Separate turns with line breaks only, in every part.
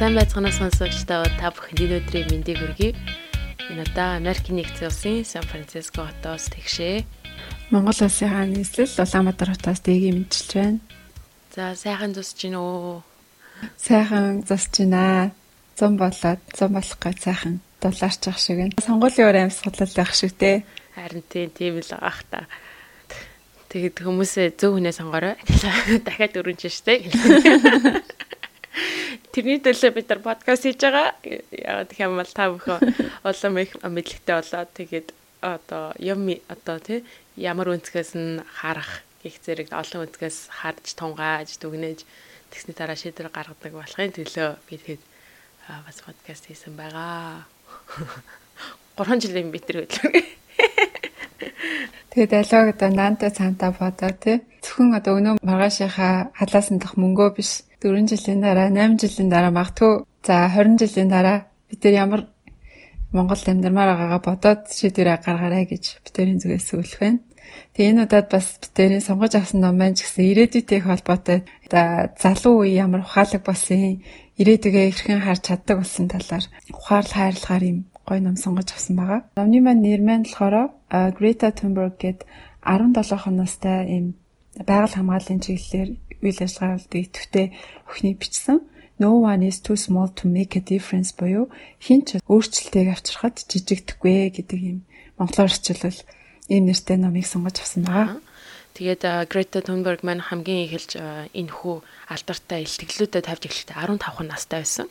сайн байцгаана сонсогчдоо та бүхэнд энэ өдрийн мэндийг хүргэе. Энэ удаа Америкийн нэгдсэн улсын Сан Франциско хотоос тэгшээ.
Монгол улсын хаан нийслэл Улаанбаатар хотоос дэгийг мэдчилж байна.
За сайхан зусж гин үү?
Сайхан зусж байна. Зам болоод зам болох гэж сайхан дулаарчих шиг байна. Сонгуулийн өөр амьсгалал байх шиг те.
Харин тийм л аах та. Тэгэд хүмүүсээ зөв хүнээ сонгорой. Дахиад өрөнч штэ. Тэрний төлөө бид нар подкаст хийж байгаа. Яагаад гэх юм бол та бүхэн улам их мэдлэгтэй болоод тэгээд одоо юм одоо тий ямар өнцгөөс нь харах гих зэрэг олон өнцгөөс харж тунгааж дүгнэж тэгсний дараа шийдвэр гаргадаг болохын төлөө би тэгээд бас подкаст хийсэн байгаа. 3 жилийн би тэр хөдлөг.
Тэгээд алог одоо наантай цаантаа бодоо тий. Зөвхөн одоо өнөө маргаашийнхаа халаасан дах мөнгөө биш 4 жилийн дараа 8 жилийн дараа магтгүй за 20 жилийн дараа бид нар ямар Монгол амьдармаар байгаагаа бодоод шийдвэрээ гаргаарай гэж битэрийн зүгээс зөвлөх байна. Тэгээ энэ удаад бас битэрийн сонгож авсан ном маань ч гэсэн ирээдүйтэй холбоотой за залуу үе ямар ухаалаг болсон ирээдүгээ эрхэн харж чаддаг болсон талаар ухаалал хайрлагаар юм гоё ном сонгож авсан байгаа. Номны маань нэр маань болохоор Greta Thunberg гээд 17 настай ийм байгаль хамгааллын чиглэлээр үйл ажиллагаанд идэвхтэй өхний бичсэн. No one is too small to make a difference буюу хин ч өөрчлөлтийг авчрахад жижигдэхгүй гэдэг ийм монголоор орчуулбал ийм нэртэй номыг сонгож авсан байгаа.
Тэгээд Greta Thunberg маань хамгийн эхэлж энэ хүү алдартай илтгэлүүдэд тавьж эхлэхдээ 15 настай байсан.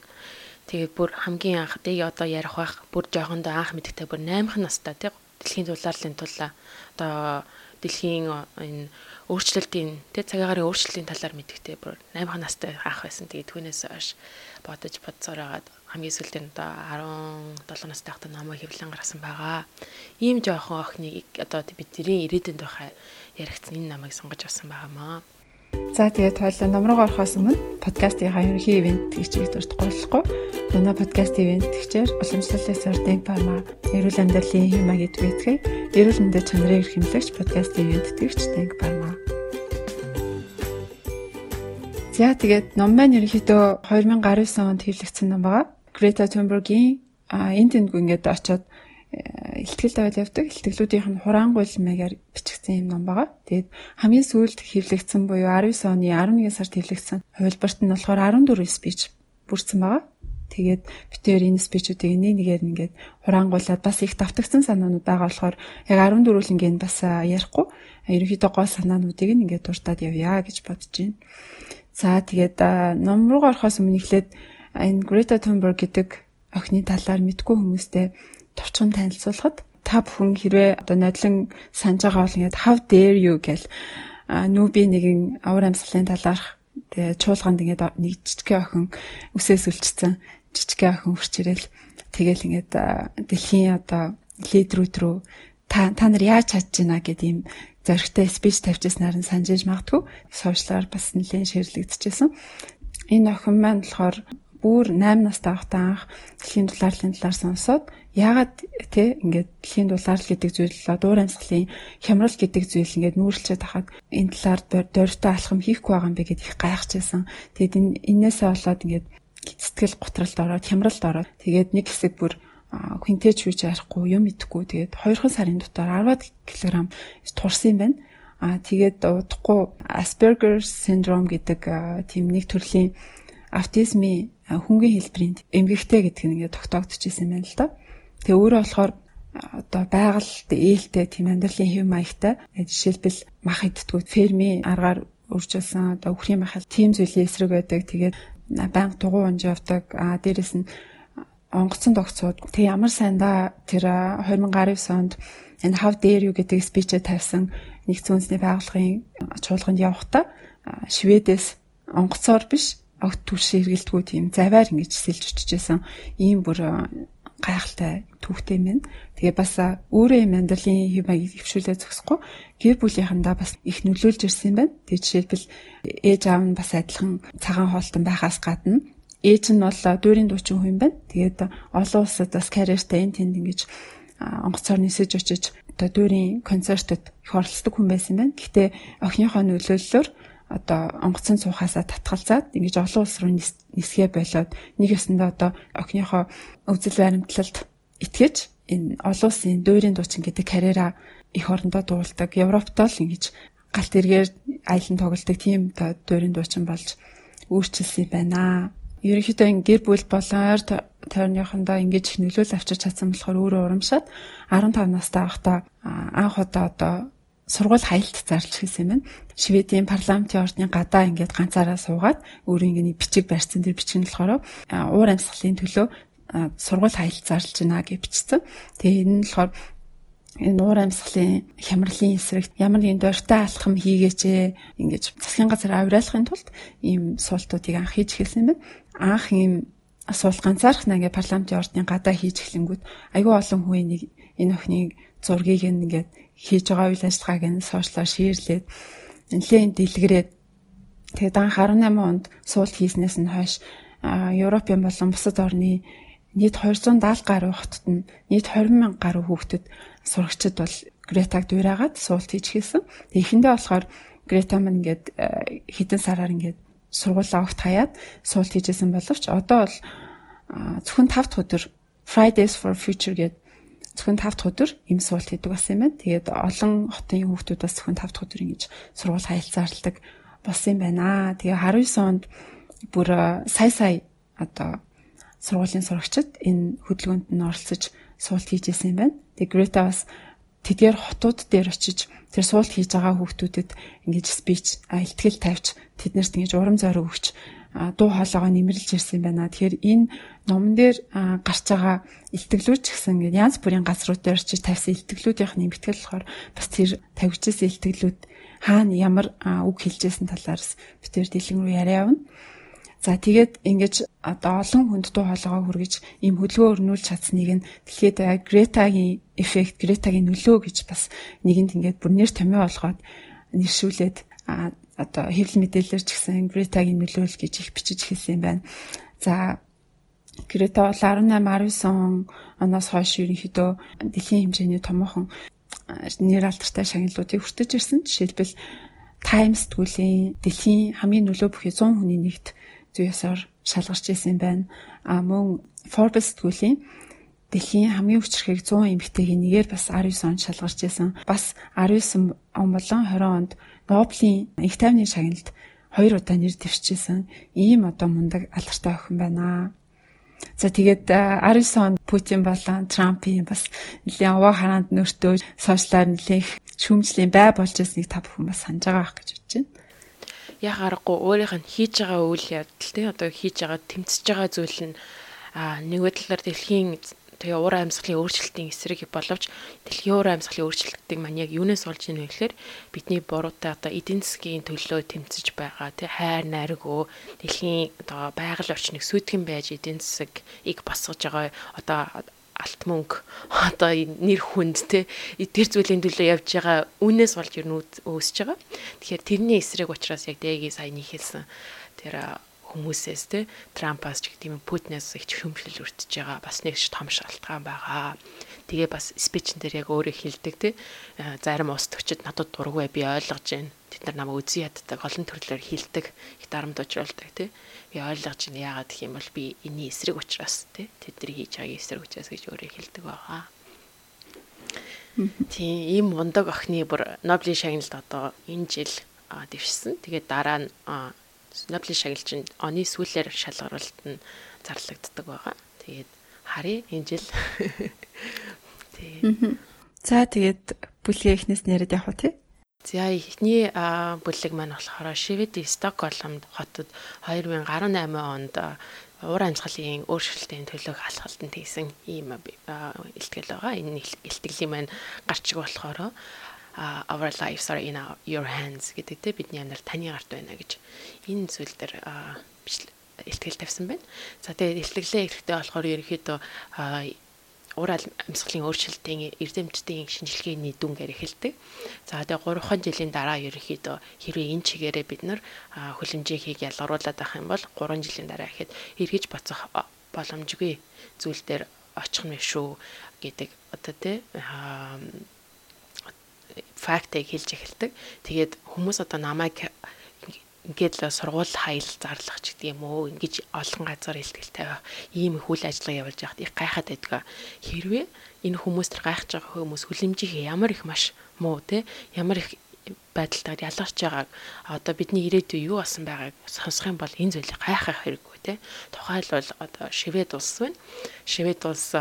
Тэгээд бүр хамгийн анх дэг одоо ярих байх бүр жоохондоо анх мэддэг бүр 8х настай тий дэлхийн дулаарлын тулаа одоо дэлхийн энэ өөрчлөлтийн тий цагаагаар өөрчлөлтийн талаар мэддэгтэй бүр 8х настай анх байсан. Тэгээд түүнээс хойш бодож бодсоор хагаад хамгийн сүүлдээ одоо 17 настай хата намайг хэвлэн гаргасан байгаа. Ийм жоохон охиныг одоо бидний ирээдүйд байхаа яригдсан энэ намайг сонгож авсан байгаамаа.
За тэгээд тойлоо ном руу орохоос өмнө подкастынхаа ерөнхий ивент тэгчийг дурд гуйлахгүй. Манай подкаст ивент тэгчээр уламжлалын сордын парма эрүүл амьдралын хэмаа гэдэг үгтэй эрүүл мэндийн чанарыг хэмлэгч подкаст ивент тэгч танк парма. За тэгээд ном маань ерөнхийдөө 2019 онд хэвлэгдсэн ном байгаа. Greta Thunberg-ийн энэ тэндгүй ингээд очоод ихтгэл даваад явдаг. Ихтгэлүүдийнх нь хураангуйл маягаар бичигдсэн юм ном байгаа. Тэгээд хамгийн сүүлд хэвлэгдсэн буюу 19 оны 11 сард хэвлэгдсэн хувилбарт нь болохоор 14 спич бүрдсэн байгаа. Тэгээд битээр энэ спичүүдийг нэг нэгээр ингээд хураангуулад бас их давтагдсан санаанууд байгаа болохоор яг 14 лингийн бас ярихгүй ерөнхийдөө гол санаануудыг ингээд дуртад явъя гэж бодож байна. За тэгээд ном руу орохоос өмнө эхлээд энэ Greta Thunberg гэдэг охины талаар мэдгүй хүмүүстэй товчхон танилцуулахад та бүхэн хэрвээ одоо нодлон санаж байгаа бол ингээд how dare you гэл нүүби нэгэн авар амьсгалын талаарх тэгээ чуулганд ингээд нэг жижигхэн охин үсээс үлчсэн жижигхэн охин хурч ирэл тэгэл ингээд дэлхийн одоо лидерүүд рүү та та нар яаж чадж байна гэдэг ийм зоригтой спич тавьчихснаар нь санаж магадгүй сошиалаар бас нэлээд ширлэгдэжсэн. Энэ охин маань болохоор бүр 8 настай байхдаа анх дэлхийн дулаарлын талаар сонсоод яагаад те ингээд дэлхийн дулаарл гэдэг зүйл дуур амьсгалын хямрал гэдэг зүйл ингээд нүүрлчээд хахад энэ талаар дөрвтэй алхам хийхгүй байгаа юм бэ гэдээ их гайхажсэн. Тэгэд энэ энээсээ болоод ингээд сэтгэл готролд ороод хямралд ороод тэгээд нэг хэсэг бүр хинтээ чүйж ярихгүй юм идэхгүй тэгээд 2 сарын дотор 10 кг турсан юм байна. Аа тэгээд удахгүй Asperger syndrome гэдэг тийм нэг төрлийн аутизмын хөнгөн хэлбэрийн эмгэгтэй гэдэг нь ингээд тогтоогдчихсэн юм байна л да. Тэгээ өөрөө болохоор одоо байгальд ээлтэй тийм амьдралын хэв маягтай жишээлбэл мах идтгүү фермийн аргаар үржилсэн одоо үхрийн махал тийм зүйлийн эсрэг байдаг. Тэгээд банк дугуй унж явдаг. А дээрэс нь онгоцон тогцоод тэг ямар сайндаа тэр 2019 онд энэ how dare you гэдэг спичээ тавьсан нэгдсэн үндэсний байгууллагын чуулганд явахдаа Шведээс онгоцоор биш огт түлш хэргэлдэггүй тийм заваар ингэж сэлж очижсэн ийм бүр гайхалтай түүхтэй мэн. Тэгээ бас өөрөө юм амьдралын хэв маяг өвшүүлээ зөксөхгүй гэр бүлийнхэндээ бас их нөлөөлж ирсэн байна. Тэгээ жишээлбэл ээж аав нь бас адилхан цагаан хоолтон байхаас гадна ээж нь бол дүүрийн дуучин хүн байна. Тэгээд олон улсад бас карьертай энэ тэнд ингэж онгоцоор нисэж очиж одоо дүүрийн концертод их оролцдог хүн байсан байна. Гэхдээ охиныхоо нөлөөллөөр одоо онгоцон суухаасаа татгалзаад ингэж олон улс руу нисгээ болоод нэг ёсондоо одоо охиныхоо үзэл баримтлалд итгэж энэ олон улсын дуурийн дуучин гэдэг карьераа их орондоо дуулдаг. Европт л ингэж галт эргээр аялан тоглолдог тийм одоо дуурийн дуучин болж өөрчилсөн байна. Ерөнхийдөө гэр бүл болон ойр тойрныхондоо ингэж их нөлөөлөл авчирч чадсан болохоор өөрөө урамшаад 15 настай байхдаа анх удаа одоо сургууль хаялт зарлж хийсэн юм. Шведийн парламентын ордны гадаа ингээд ганцаараа суугаад өөрөө ингээд бичиг барьсан тэр бичиг нь болохоор уур амьсгалын төлөө сургууль хаялт зарлж байна гэж бичсэн. Тэгээ энэ нь болохоор энэ уур амьсгалын хямралын эсрэг ямар нэгэн дуртай алхам хийгээч ингэж засгийн газар авирлахын тулд ийм суултуудыг анх хийж эхэлсэн байна. Анх ийм асуулт ганцаарх нэгэ парламентын ордны гадаа хийж эхлэнгүүт айгүй олон хүн нэг энэ охиныг зургийг ингээд хийж байгаа үйл ажиллагааг нь сошиалаар шеэрлээд нэлээд дэлгэрээд тэгээд анх 18 онд суулт хийснээс нь хойш Европын болон бусад орны нийт 270 гаруй хотод нь нийт 20 мянга гаруй хүүхдэд сурагчид бол Гретаг дуурайгаад суулт хийж хийсэн. Тэгээд эхэндээ болохоор Грета маань ингээд хэдэн сараар ингээд сургуулаа огт хаяад суулт хийжсэн боловч одоо бол зөвхөн 5 дахь өдөр Fridays for Future гэдэг зөвхөн 5 дахь өдөр им суулт хийдэг болсон юм байна. Тэгээд олон хотын хүүхдүүд бас зөвхөн 5 дахь өдөр ингэж сургууль хаялцаарладаг болсон юм байна. Тэгээ 19 онд бүр сая сая одоо сургуулийн сурагчид энэ хөдөлгөөнд нь оролцож суулт хийжсэн юм байна. Тэгээ Грета бас тэдгээр хотууд дээр очиж тэр суулт хийж байгаа хүүхдүүдэд ингэж спич илтгэл тавьж тэднэрт ингэж урам зориг өгч дуу хоолойгоо нэмэрлж ирсэн байна. Тэгэхээр энэ номон дээр гарч байгаа илтгэлүүд ч гэсэн ингээд янз бүрийн газрууд дээр очиж тавьсан илтгэлүүдийнх нь нэмэгтгэл болохоор бас тэр тавьжсэн илтгэлүүд хаана ямар үг хэлжсэн талаараас би тэр дэлгэн рүү яриа явна. За тэгээд ингэж одоо олон хүнд дуу хоолойгоо хүргэж ийм хөдөлгөөн өрнүүлж чадсныг нь дэлхийд Гретагийн эффект, Гретагийн нөлөө гэж бас нэгэнд ингээд бүр нэр томьёо болгоод нэршүүлээд одоо хэвлэл мэдээлэлэр ч гэсэн Гретагийн нөлөөлөл гэж их бичиж хэлсэн юм байна. За Грета бол 18 19 оноос хойш ерөнхийдөө дэлхийн хэмжээний томоохон нэр алдартай шагналуудыг хүртэж ирсэн. Жишээлбэл Times тгүүлийн дэлхийн хамгийн нөлөө бүхий 100 хүний нэгт зүйсээр шалгарч ирсэн байна. А мөн Forbes тгүүлийн дэлхийн хамгийн хүчрэхийг 100 эмэгтэйгийн нэгээр бас 19 онд шалгарч ирсэн. Бас 19 он болон 20 онд Нобелийн их тайвны шагналд хоёр удаа нэр дэвшижсэн ийм одоо мундаг алдартай охин байна. За тэгээд 19 онд Путин болон Трампийн бас нэлийн овоо хараанд нөртөө сошиалар нэлээх шүүмжлийн бай болж ирснийг та бүхэн бас санаж байгаа байх гэж бодож байна.
Яг аргагүй өөрийнх нь хийж байгаа үйл явдал тий одоо хийж байгаа тэмцэж байгаа зүйл нь нэг талаар дэлхийн тэгээ уур амьсгалын өөрчлөлтийн эсрэг боловч дэлхийн уур амьсгалын өөрчлөлтийг маань яг юунаас олж ийн вэ гэхээр бидний буруутай одоо эдийн засгийн төлөө тэмцэж байгаа тий хайр найргуу дэлхийн одоо байгаль орчныг сүйтгэн байж эдийн засгийг босгож байгаа одоо алт мөнгө одоо нэр хүнд те тэр зүйлийн төлөө явж байгаа үнээс болж ер нь үүсэж байгаа. Тэгэхээр тэрний эсрэг учраас яг дэгийн саяны хэлсэн тэр хүмүүсээс те Трампаас ч гэдэм Путинаас их шөмжлөл өртөж байгаа бас нэг том шалтгаан байгаа. Тэгээ бас спичн дээр яг өөрөө хэлдэг те зарим ус төгчд надад дурггүй би ойлгож байна. Тэд нар намайг үзэн яддаг олон төрлөөр хилдэг их дарамт учруулдаг те би ойлгож байна яагаад гэх юм бол би энэний эсрэг учраас те тэдний хийж байгаагийн эсрэг учраас гэж өөрөө хэлдэг байгаа. Тийм ийм мундаг охины бүр Нобелийн шагналд одоо энэ жил дэвшсэн. Тэгээд дараа нь Нобелийн шагналчин оны сүүлээр шалгаралт нь зарлагддаг байгаа. Тэгээд харъя энэ жил.
Тэгээд За тэгээд бүлгээ ихнээс нэрэд явах тий.
За эхний бүлэг маань болохоор Шведийн Стокгольмд хотод 2018 онд уур амьсгалын өөрчлөлтийн төлөөх алхалтанд хийсэн ийм илтгэл байгаа. Энэ илтгэлийн маань гарчиг болохоор our lives are in our, your hands гэдэг те бидний амьдрал таны гарт байна гэж энэ зүйл дээр илтгэл тавьсан байна. За тэгээд илтгэлээ ирэхдээ болохоор ерөнхийдөө уур амьсгалын өөрчлөлтийн эрдэмтдийн шинжилгээний дүнгээр эхэлдэг. За тэгээ 3 жилийн дараа ерөнхийдөө хэрвээ энэ чигээрээ бид нар хүлэмжийг ялгаруулад авах юм бол 3 жилийн дараа ихэд эргэж бацах боломжгүй зүйл дээр очих нь шүү гэдэг одоо тий фактыг хэлж эхэлдэг. Тэгээд хүмүүс одоо намайг ингээд л сургууль хаял зарлах ч гэдэг юм уу ингэж олон газар илтгэл тавих ийм их үйл ажиллагаа явуулж байхад их гайхаад байдаг. Хэрвээ энэ хүмүүс төр гайхаж байгаа хүмүүс хүлэмжийг ямар их маш муу те ямар их байдалтайгаар ялгарч байгааг одоо бидний ирээдүй юу болсон байгааг сонсох юм бол энэ зүйлийг гайхах хэрэггүй те тухайлбал одоо швед улс байна швед улс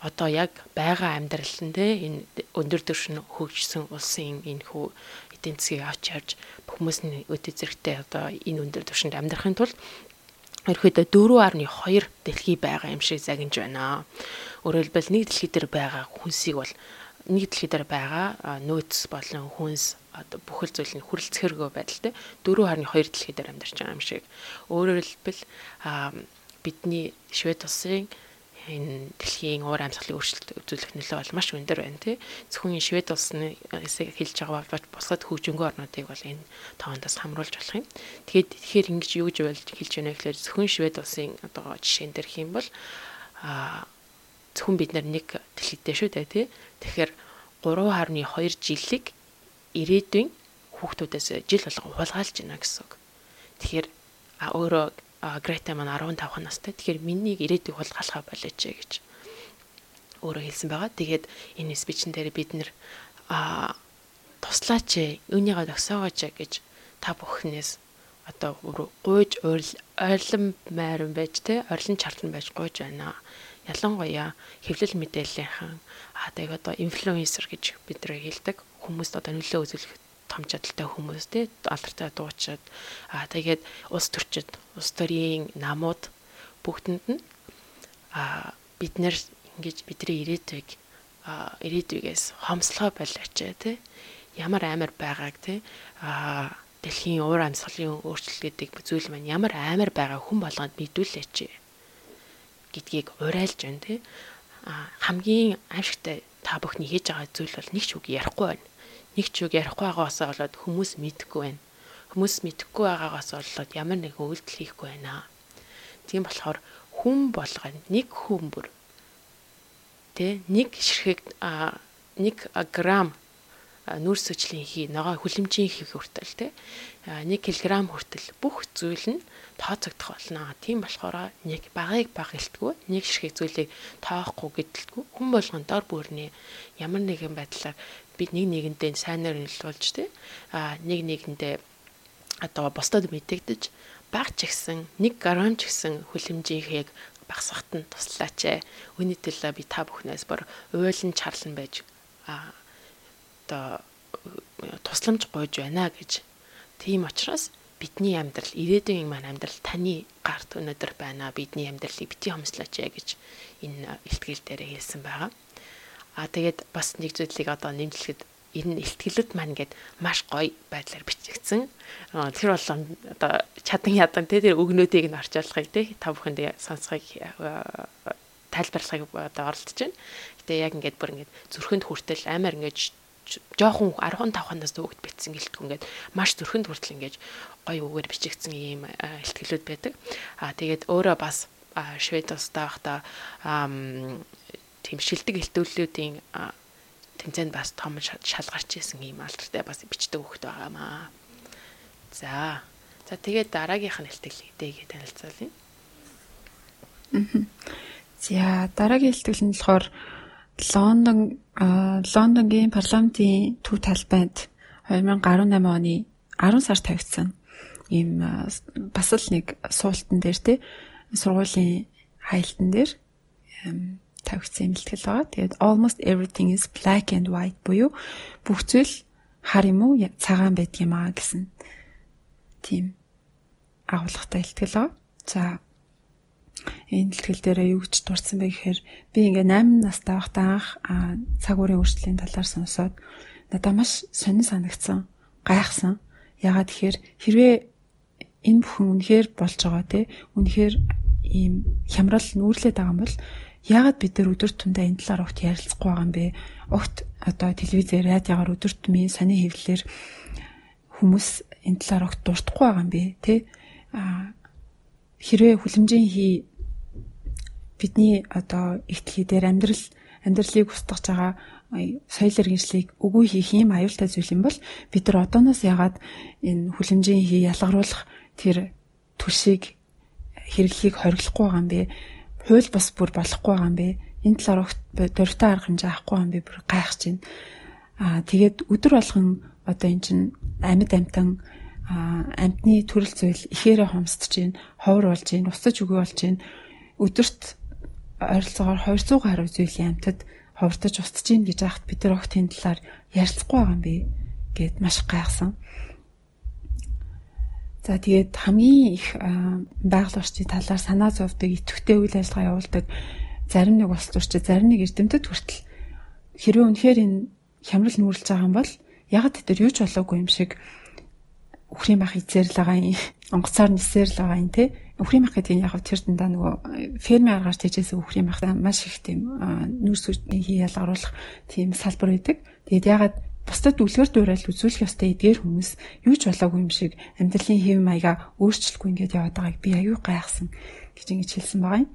одоо яг байгаа амьдрал нь те энэ өндөр түвшин хөгжсөн улсын энэ хүү эдийн засгийг авч явж хүмүүс нь өдөө зэрэгтэй одоо энэ өндөр түвшинд амьдрахын тулд ерөөдөө 4.2 дэлхий байгаа юм шиг загинж байна. Өөрөөр хэлбэл нэг дэлхий дээр байгаа хүнсийг бол нэг дэлхий дээр байгаа нөөц болон хүнс одоо бүхэл зүйл нь хүрэлцэхэргүй байдалтай 4.2 дэлхий дээр амьдарч байгаа юм шиг. Өөрөөр хэлбэл бидний Швед улсын энэ дэлхийн уур амьсгалын өөрчлөлт үзүүлэх нөлөө бол маш өндөр байна тий. Зөвхөн энэ Швед улсны хэсэг хэлж байгаа бол бусад хөгжингөө орнуудыг бол энэ тоондоос хамруулж болох юм. Тэгээд тэгэхээр ингэж юу гэж хэлж байна гэхээр зөвхөн Швед улсын одоо жишээн дээр хэм бол а зөвхөн бид нар нэг дэлхийдээ шүү дээ тий. Тэгэхээр 3.2 жилиг ирээдүйн хүүхдүүдээс жил болгон хулгайлж байна гэсэн үг. Тэгэхээр өөрөө Грета маань 15 настай. Тэгэхээр минийг ирээдүйг хулгайлахаа болооч гэж өөрөө хэлсэн байгаа. Тэгээд энэ спичэн дээр бид нэр туслаач үүнийгээ төгсөөгөөч гэж та бүхнээс одоо гуйж ойрлон майран байж те ойрлон чарлан байж гуйж байна. Ялангуяа хэвлэл мэдээллийнхэн а тэгээд одоо инфлюенсер гэж бид нэр хэлдэг хүмүүст одоо нөлөө үзүүлэх том чадaltaй хүмүүс те алдартай дуучид. Аа тэгээд улс төрчид улс төрийн намууд бүгдэнд нь аа бид нэр ингэж бидний ирээдүйг аа ирээдүйгээс хомслогоо болооч те ямар амар байгааг те аа дэлхийн уур амьсгалын өөрчлөлт гэдэг зүйл маань ямар амар байгаа хүн болгонд мэдүүлээч гэдгийг урайлж байна те хамгийн аимшигтай та бүхний хийж байгаа зүйл бол нэг ч үг ярихгүй байна нэг ч үг ярихгүй байгаагаас болоод хүмүүс мэдэхгүй байна. Хүмүүс мэдэхгүй байгаагаас болоод ямар нэг үйлдэл хийхгүй байна. Тийм болохоор хүн болгоо нэг хүн бүр тэ нэг ширхэг нэг грамм нүрс сөчлийн хий ногоо хүлэмжийн хийх хүртэл тэ 1 кг хүртэл бүх зүйл нь тооцогдох болно. Тийм болохоор нэг багыг баг илтгүү нэг ширхэг зүйлийг тоохгүй гэдэлтгүү хүн болгон дор бүрний ямар нэгэн байдлаар бид нэг нэгэндээ сайнаар нөлөөлж тий а нэг нэгэндээ одоо бусдад мэдэгдэж баг ч гэсэн 1 грамм ч гэсэн хүлэмжийнхийг багсахт нь туслаач. Үүний төлөө би та бүхнээс бор уйлан чарлан байж а одоо тусламж гуйж байна гэж. Тийм учраас бидний амьдрал ирээдүйн маань амьдрал таны гарт өнөдөр байна. Бидний амьдралыг бити хомслооч гэж энэ ихтгэл дээр хэлсэн байгаа. А тэгээд бас нэг зүйлийг одоо нэмжлэхэд энэ ихтгэлүүд маань ингээд маш гоё байдлаар бичигдсэн. Тэр бол одоо чадан ядан те тэр өгнөөдийг нь орчуулахыг те та бүхэнд сонсохыг тайлбарлахыг одоо оролдож байна. Гэтэ яг ингээд бүр ингээд зүрхэнд хүртэл амар ингээд жоохон 15 наас дүүгд битсэн гэлтгүй ингээд маш зүрхэнд хүртэл ингээд гоё үгээр бичигдсэн ийм ихтгэлүүд байдаг. Аа тэгээд өөрөө бас Швед улстай байхдаа тийм шилдэг хэлтүүллүүдийн тэмцээнд бас том шалгарч исэн ийм алдартай бас бичдэг хөхт байгаамаа. За. За тэгээд дараагийнх нь хэлтгэл хэдийгээ танилцуулъя.
За дараагийн хэлтгэл нь болохоор Лондон Лондонгийн парламентын төв талбайд 2018 оны 10 сард тавигдсан ийм бас л нэг суултан дээр те сургуулийн хаялтан дээр тавигдсан имэлтгэл байгаа. Тэгээд almost everything is black and white буюу бүх зүйл хар юм уу цагаан байдаг юм аа гэсэн тийм агуулгатай илтгэл байгаа. За энэ илтгэл дээр юу гэж дурдсан бэ гэхээр би ингээ 8 настай байхдаа анх цаг уурын өөрчлөлийн талаар сонсоод надад маш сонир санагдсан, гайхсан. Ягаад тэгэхээр хэрвээ энэ бүхэн үнэхээр болж байгаа те үнэхээр ийм хямрал нүүрлээд байгаа юм бол яагаад бид нар өдөр тутмдаа энэ талаар огт ярилцахгүй байгаа юм бэ? Огт одоо телевизээр, радиогаар өдөр тутмын сони хэвлэлээр хүмүүс энэ талаар огт дуртахгүй байгаа юм бэ? Тэ? А хэрвээ хүлэмжийн хий бидний одоо ихтлхий дээр амьдрал амьдралыг устгаж байгаа соёл иргэншлийг үгүй хийх юм аюултай зүйл юм бол бид нар одооноос ягаад энэ хүлэмжийн хий ялгаруулах тэр төшийг хэрэглэхийг хориглохгүй байгаа юм бэ? Хууль бас бүр болохгүй байгаа юм бэ? Энэ талаар дуртай арга хэмжээ авахгүй юм бэ? Бүр гайхаж байна. Аа тэгээд өдөр болгон одоо эн чин амьд амтан амтны төрөл зүйл ихээрээ хомсдож байна, ховор болж байна, устж өгөө болж байна. Өдөрт ойролцоогоор 200 гаруй зүйлийн амтад ховортож устж гин гэж ахт бид нар огт энэ талаар ярилцахгүй байгаа юм би гэд маш гайхсан. За тэгээд хамгийн их байгаль орчны талаар санаа зовдөг, идэвхтэй үйл ажиллагаа явуулдаг зарим нэг улс төрчид зарим нэг эрдэмтэд хүртэл хэрвээ үнэхээр энэ хямрал нүүрлж байгаа юм бол яг тэр юу ч болоогүй юм шиг үхрийн бах эзээр л байгаа юм. Онгоцоор нисээр л байгаа юм те. Үхрийн бах гэдэг нь яг тэр дандаа нөгөө фермийн аргаар тэжээс үхрийн бах маш их тийм нүүрс үсний хий ялгаруулах тийм салбар байдаг. Тэгээд ягаад бусдад үлгэр дуурайл үзүүлэх ёстой эдгээр хүмүүс юу ч болоогүй юм шиг амьдралын хэв маягаа өөрчлөхгүй ингээд яваад байгааг би аюу гайхсан гэж ингэж хэлсэн байгаа юм.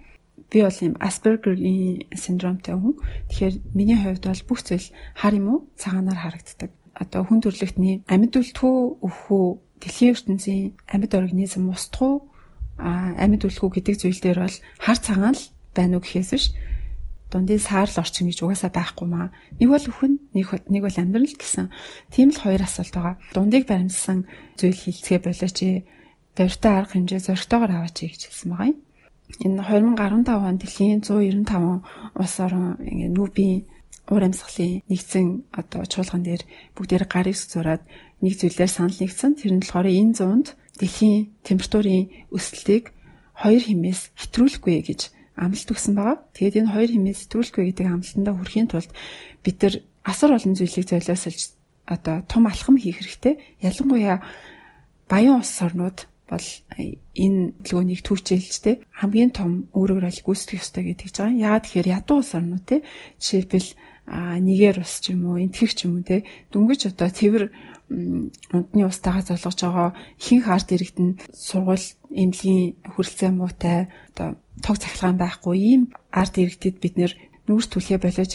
Би бол юм Asperger-ийн синдромтой хүн. Тэгэхээр миний хувьд бол бүх зүйл хар юм уу цагаанаар харагддаг. Одоо хүн төрлөختний амьд үлдэхүү өвхүү дэлхийн ертөнцийн амьд организм устгуу амьд үлдэхүү гэдэг зүйл дээр бол хар цагаан л байна уу гэхээс биш дундын саарл орчин гэж угаасаа байхгүй маа. Нэг бол өхөн, нэг нэг бол амьдрал гэсэн. Тийм л хоёр асуулт байгаа. Дундыг баримтсан зүйл хилцгээ болооч дөрвтэй арга хэмжээ зөрөгтэйгээр аваач гэж хэлсэн байгаа юм. Энэ 2015 онд дэлхийн 195 улс орон ингээ нүүбийн уур амьсгалын нэгдсэн одоо чуулган дээр бүгдээр гарыг зураад нэг зүйлээр санал нэгдсэн. Тэр нь болохоор энэ зуунд дэлхийн температурын өсөлтийг хоёр хэмээс хэтрүүлэхгүй гэж амлалт өгсөн байгаа. Тэгээд энэ хоёр хэмээс сэтгүүлэхгүй гэдэг амлалтандаа хүрэхийн тулд бид нар асар олон зүйлийг золиосолж одоо том алхам хийх хэрэгтэй. Ялангуяа баян улс орнууд бол энэ төлөвөнийг түүчээлж те хамгийн том өөрөөр аль гүйцэтгэх ёстой гэдэг ч байгаа. Яагаад тэгэхээр ядуу улс орнууд те жишээлбэл нэгэр ус ч юм уу, энтгэх ч юм уу те дөнгөж одоо цэвэр унтны устайгаа золгож байгаа ихэнх ард иргэд нь сургууль эмнэлгийн хүрэлцээ муутай одоо тог цахилгаан байхгүй ийм ард иргэдэд бид нүүрс түлхээ болооч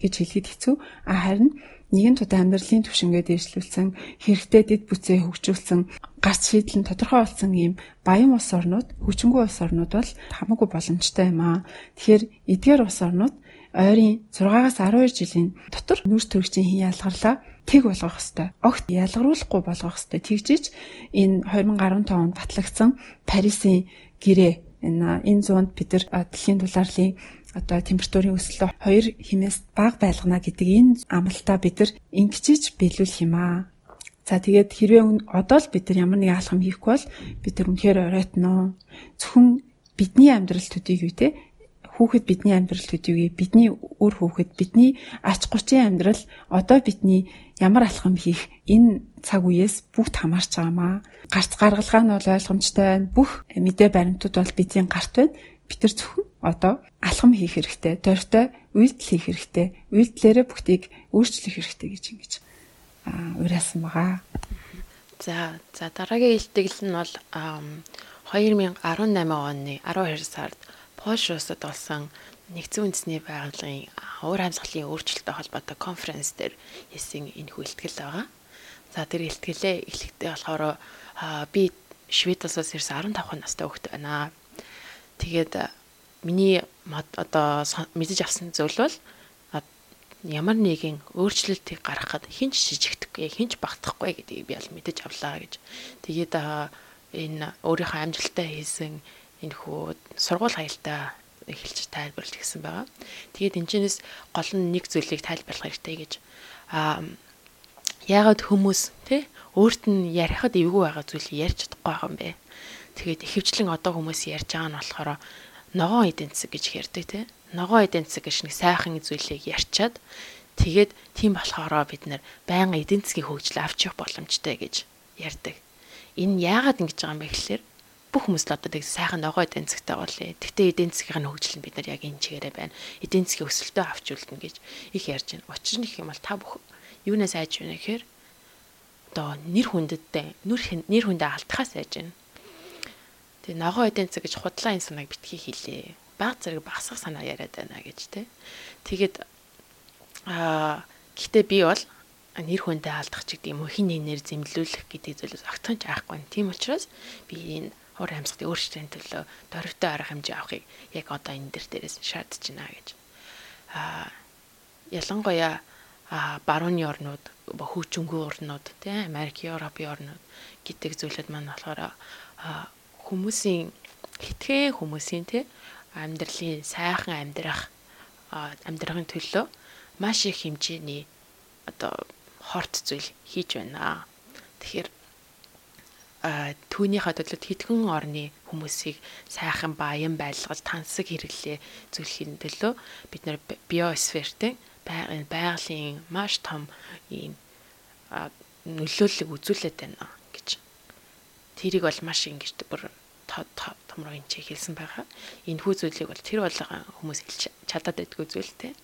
гэж хэлэхэд хэцүү а харин нэгэн тудаа амьдралын түвшингээ дээшлүүлсэн хэрэгтэй дэд бүцээ хөгжүүлсэн гарц шийдлэн тодорхой болсон ийм баян улс орнууд хүчингү улс орнууд бол хамаагүй боломжтой юм аа тэгэхээр эдгээр улс орнууд ойрын 6-аас 12 жилийн дотор нүүрс төрөгчийн хин ялгарлаа тэг болгох хэвээр. Огт ялгаруулахгүй болгох хэвээр. Тэгжиж энэ 2015 онд батлагдсан Парисын гэрээ энэ энэ зуунд бид нар дэлхийн дулаарлын одоо температурын өсөлтөө 2 хэмээс бага байлгана гэдэг энэ амлалтаа бид нар ингэчиж биелүүлэх юм аа. За тэгээд хэрвээ одоо л бид нар ямар нэг алхам хийхгүй бол бид нар үнэхээр оройтно. Зөвхөн бидний амьдрал төдийг үү те хүүхэд бидний амьдрал төдийгүй бидний үр хүүхэд бидний ач гучийн амьдрал одоо бидний ямар алхам хийх энэ цаг үеэс бүгд хамаарч байгаамаа. Гарц гаргалгаа нь бол ойлгомжтой байна. Бүх мэдээ баримтууд бол бидний гарт байна. Бид нар зөвхөн одоо алхам хийх хэрэгтэй, дөрвтэй үйлдэл хийх хэрэгтэй. Үйлдэлээрээ бүгдийг өөрчлөх хэрэгтэй гэж ингэж уриалсан байгаа.
За за дараагийн илтгэл нь бол 2018 оны 12 сард Польш улсад болсон нэгдсэн үндэсний байгууллагын уур амьсгалын өөрчлөлттэй холбоотой конференц дээр хийсэн энэ хүлтгэл байгаа. За тэр илтгэлээ эхлэхдээ болохоор би Швед улсаас ирсэн 15 настай хүүхэд байна. Тэгээд миний одоо мэдэж авсан зүйл бол ямар нэгэн өөрчлөлтийг гаргахад хинч шижигдэхгүй, хинч багтахгүй гэдгийг би бол мэдэж авлаа гэж. Тэгээд энэ өөрийнхөө амжилттай хийсэн энэ хүү сургууль хаялтаа эхэлж тайлбарлаж гисэн байгаа. Тэгээд энэчнээс гол нь нэг зүйлийг тайлбарлах хэрэгтэй гэж аа яагаад хүмүүс тий өөрт нь ярихад эвгүй байгаа зүйлийг ярьж чадахгүй байгаа юм бэ. Тэгээд ихэвчлэн одоо хүмүүс ярьж байгаа нь болохоор ногоон эдийн засаг гэж ярьдаг тий. Ногоон эдийн засаг гэж нэг сайхан зүйлийг ярьчаад тэгээд тийм болохоор бид нэр байнга эдийн засгийн хөгжил авч явах боломжтой гэж ярьдаг. Энэ яагаад ингэж байгаа юм бэ гэхээр бүх хүмүүс л одоо тэг сайхан ногоо эдийн засгтай болъё. Тэгтээ эдийн засгийн хөгжил нь бид нар яг энэ чигээрээ байна. Эдийн засгийн өсөлтөө авч үлдэнэ гэж их ярьж байна. Учир нь их юм бол та бүх юунаас айж байна гэхээр одоо нэр хүндтэй нүр нэр хүндээ алдахаас айж байна. Тэг ногоо эдийн засаг гэж худлаа энэ санааг битгий хийлээ. Баг зэрэг багсах санаа яриад байна гэж те. Тэгээд Аа гэхдээ би бол нэр хүндээ алдах ч гэдэг юм уу хин нэр зэмлүүлэх гэдэг зүйлээс огтхон ч аахгүй. Тийм учраас би энэ хор амьсгалын өөрчлөлтийн төлөө дөрвтэй арга хэмжээ авахыг яг одоо энэ дэр дээрээс шаардж байна гэж. Аа ялангуяа барууны орнууд хөгжингүй орнууд тийм Америк, Европын орнууд гэдэг зүйлүүд маань болохоор хүмүүсийн хитгэн хүмүүсийн тийм амьдралын сайхан амьдрах амьдрахын төлөө маш их хэмжээний одоо хорт зүйл хийж байна. Тэгэхээр түүнийхээ төлөд хэдхэн орны хүмүүсийг сайхан баян байлгал тансаг хэрэглээ зүйлхийн төлөө бид нэр биосфертэй байгалийн маш том ийм нөлөөллөг үзүүлээд байна гэж. Тэрийг бол маш ингэж бүр томроо энэ хэлсэн байгаа. Энэ хүү зүйлийг бол тэр бол хүмүүс чадаад байдгүй зүйл те.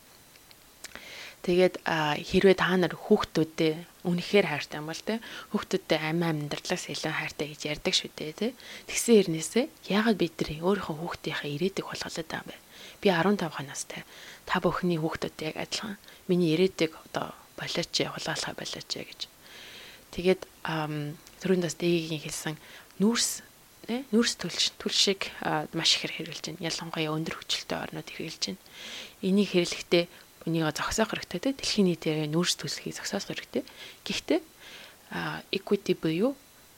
Тэгээд хэрвээ та нар хүүхдүүдэд үнэхээр хайртай юм бол те хүүхдүүдэд амин амьдралаас илүү хайртай гэж ярьдаг шүү дээ те. Тэгсэн хэрнээсээ яагаад бид нар өөрийнхөө хүүхдийнхээ ирээдүйг болгоод байгаа юм бэ? Би 15 настай. Та бүхний хүүхдүүд яг адилхан. Миний ирээдүйг одоо болооч хулгайлах болооч гэж. Тэгээд түрүүндээс дэгийн хэлсэн нүүрс нүүрс төлш төлшийг маш их хэрэгжилж байна. Ялангуяа өндөр хүчтэй орнууд хэрэгжилж байна. Энийг хэрэглэхдээ энийг зогсоох хэрэгтэй те дэлхийн нийтээр нүүрс төлсхийг зогсоох хэрэгтэй. Гэхдээ equity буюу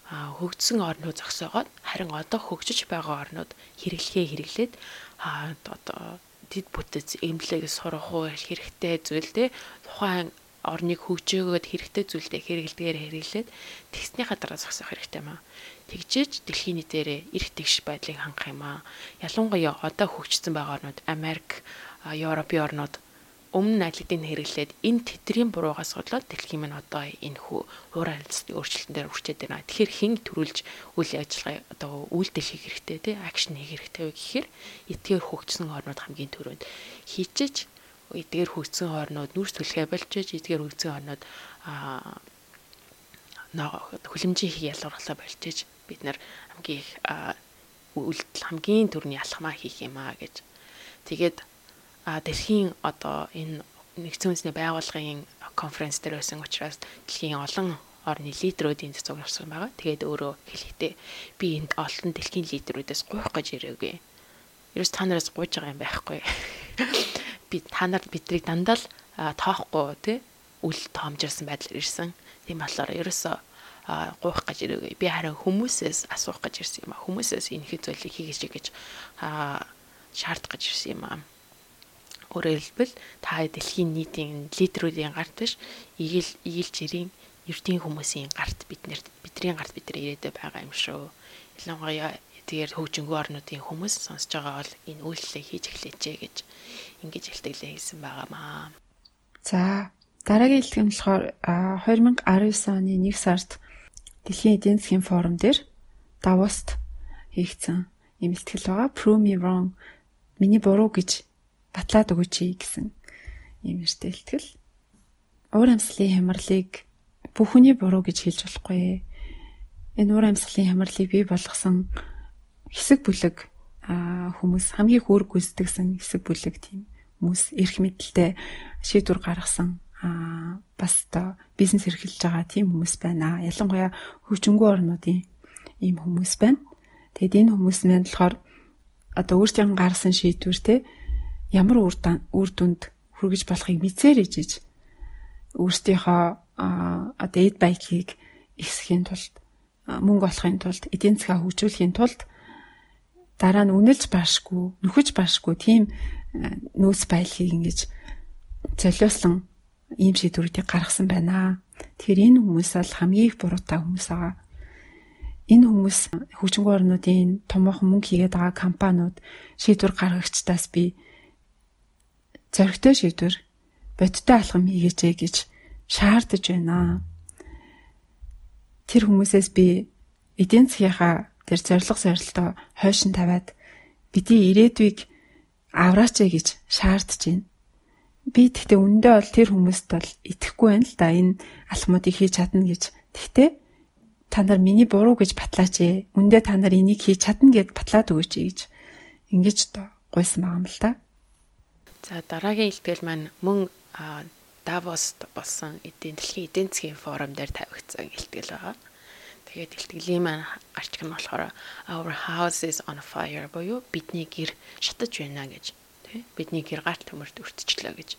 хөгжсөн орнууд зогсоогоод харин одоо хөгжиж байгаа орнууд хэрэглэхээ хэрэглээд одоо дид бүтэц эмнэлэг сурах уу хэрэгтэй зүйл те тухайн орныг хөгжөөгөөд хэрэгтэй зүйлдээ хэрэгэлдгээр хэрэглээд тэгснийхаа дараа зогсоох хэрэгтэй маа. Тэгжээж дэлхийн нийтээр эрх тэгш байдлыг хангах юм аа. Ялангуяа одоо хөгжсөн байгаа орнууд Америк, Европын орнууд өмнө айлтыг хэрэглээд энэ тэдрийн буруугаас болоод дэлхийн минь одоо энэ хүү уур амьсгалын өөрчлөлтөнд хүрчээд байна. Тэгэхээр хэн төрүүлж үйл ажиллагаа одоо үйлдэл хийх хэрэгтэй те акшн хийх хэрэгтэй вэ гэхээр эдгээр хөгжсөн орнууд хамгийн түрүүнд хийчиж эдгээр хөгжсөн орнууд нүрс түлхээ болчиж эдгээр хөгжсөн орнууд аа хүлэмжийн хийх ялгарлаа болчиж бид нар хамгийн их үйлдэл хамгийн түрүүний алхмаа хийх юм аа гэж. Тэгээд дэлхийн одоо энэ нэгдсэн үндэсний байгууллагын конференц дээр байсан учраас дэлхийн олон орны лидерүүдийн цэцэг орсон байгаа. Тэгээд өөрөө хэлэхдээ би энд олон дэлхийн лидерүүдээс гуйх гэж ирээгүй. Ерөөс та нараас гуйж байгаа юм байхгүй. Би та нарт бидрийг дандаа л тоохгүй тий үл тоомжирсан байдлаар ирсэн. Тийм болохоор ерөөсөө гуйх гэж ирээгүй. Би харин хүмүүсээс асуух гэж ирсэн юм а. Хүмүүсээс энэ их зүйлийг хийгээч гэж шаардах гэж ирсэн юм а. Өөрөөр хэлбэл та дэлхийн нийтийн лидерүүдийн гарт биш, игэл игэл жирийн эрдийн хүмүүсийн гарт бид нэр бидний гарт бид нар ирээдэ байгаа юм шүү. Ялангуяа тэгээд хөгжингөө орнуудын хүмүүс сонсож байгаа бол энэ үйлчлэлийг хийж эхлэжээ гэж ингэж илтгэлээ хэлсэн байгаамаа.
За дараагийн илтгэм болохоор 2019 оны 1 сард Дэлхийн эдийн засгийн форум дээр Давост хийгдсэн юм ихтгэл байгаа. Prove me wrong. Миний буруу гэж батлаад өгөөч гэсэн юм эртэ ихтгэл. Уур амьсгалын хямралыг бүхний буруу гэж хэлж болохгүй. Энэ уур амьсгалын хямралыг бий болгосон хэсэг бүлэг хүмүүс хамгийн хөөрг гүйцэтгэсэн хэсэг бүлэг тийм хүмүүс эрх мэдэлтэй шийдвэр гаргасан аа бас та бизнес эрхэлж байгаа тийм хүмүүс байна. Ялангуяа хөгжингүү орнуудын ийм хүмүүс байна. Тэгэд энэ хүмүүс маань болохоор одоо өөрсдийн гаргасан шийдвэр те ямар үр үр дүнд хүргэж болохыг мэдсээр ижиж өөрсдийнхөө одоо эд баялагийг ихсхийн тулд мөнгө олохын тулд эдийн засгаа хөгжүүлэхийн тулд дараа нь үнэлж баашгүй нөхөж баашгүй тийм нөөц баялагийг ингэж золиосон ийм шийдвэрүүдийг гаргасан байна. Тэгэхээр энэ хүмүүс бол хамгийн их буруутай хүмүүс байгаа. Энэ хүмүүс хөгжингөө орнуудын томоохон мөнгө хийгээд байгаа компаниуд шийдвэр гаргагчдаас би зоригтой шийдвэр бодиттой алхам хийгээч гэж шаардаж байна. Тэр хүмүүсээс би эдийн засгийнхаа тэр зориг зорилтоо хойшин тавиад бидний ирээдүйг авраач гэж шаардж байна. Би тэгтээ үндэ бол тэр хүмүүст бол итгэхгүй байна л да энэ алхмуудыг хийж чадна гэж. Тэгтээ та нар миний буруу гэж батлаач ээ. Үндэ та нар энийг хийж чадна гэд батлаад өгөөч гэж ингэж гуйсан байгаа юм л да.
За дараагийн илтгэл маань мөн Давост болсон эдийн дэлхийн эдийн засгийн форум дээр тавигдсан илтгэл байгаа. Тэгээд илтгэлийн маань гарч ирэх нь болохоор our house is on fire буюу бидний гэр шатаж байна гэж тий бидний гэр гарт төмөрд өртчихлөө гэж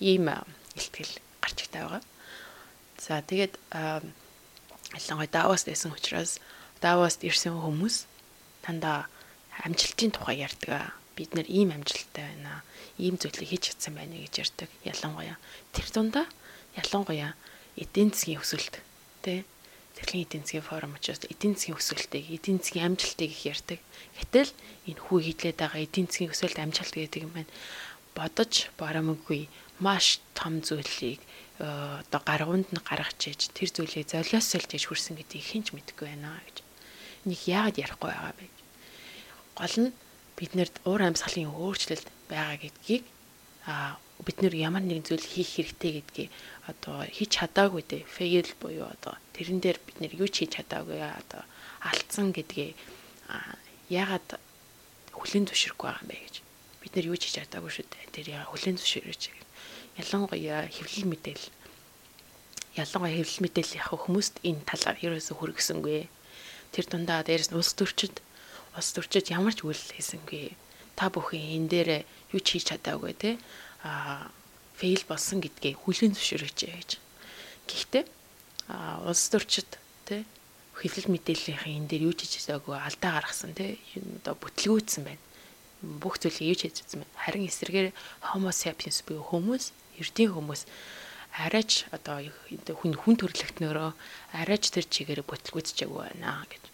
ийм илтгэл гарч иртэй байгаа. За тэгээд ялангуяа Давост байсан учраас Давост ирсэн хүмүүс дандаа амжилтын тухай ярьдаг. Бид нэр ийм амжилттай байна. Ийм зүйлийг хийж чадсан байна гэж ярьдаг. Ялангуяа тэр дундаа ялангуяа эдийн засгийн өсөлт тий Тэрлийн эдийн засгийн форум учраас эдийн засгийн өсөлтийг, эдийн засгийн амжилтыг их ярьдаг. Гэтэл энэ хүү хидлээд байгаа эдийн засгийн өсөлт амжилт гэдэг юм байна. Бодож барамгүй маш том зүйлийг э, одоо гаргуунд нь гаргаж иж тэр зүйлийг золиосолж иж хүрсэн гэдгийг хинч мэдэхгүй байна гэж. Энийг яагаад ярихгүй байгаа бэ? Гол нь биднэрд уур амьсгалын өөрчлөлт байгаа гэдгийг а бид нэр ямар нэгэн зүйл хийх хэрэгтэй гэдгийг одоо хийж чадаагүй дээ. Fail буюу одоо тэрэн дээр бид нэр юу ч хийж чадаагүй одоо алдсан гэдгийг яагаад хүлэн зөвшөөрөхгүй байгаа юм бэ гэж. Бид нэр юу ч хийж чадаагүй шүү дээ. Тэр яа хүлэн зөвшөөрөөч гэж. Ялангуяа хэвлэл мэдээлэл ялангуяа хэвлэл мэдээлэл яг хүмүүст энэ талаар ерөөсө хүргэсэнгүй. Тэр дундаа дээрээс улс төрчид улс төрчид ямар ч үйл хийсэнгүй. Та бүхэн энэ дээр юу ч хийж чадаагүй те а фейл болсон гэдгээ хүлээн зөвшөөрөөч гэж. Гэхдээ а улс төрчид те хэвлэл мэдээллийнхээ энэ дээр юу ч хийж чадаагүй алдаа гаргасан те одоо бүтлгүүцсэн байна. Бүх зүйлийг юу ч хийж чадсан байна. Харин эсрэгээр homo sapiens буюу хүмүүс, эрдийн хүмүүс арайч одоо хүн хүн төрлөختнөрөө арайч тэр чигээр бүтлгүүцчихээг байна гэж.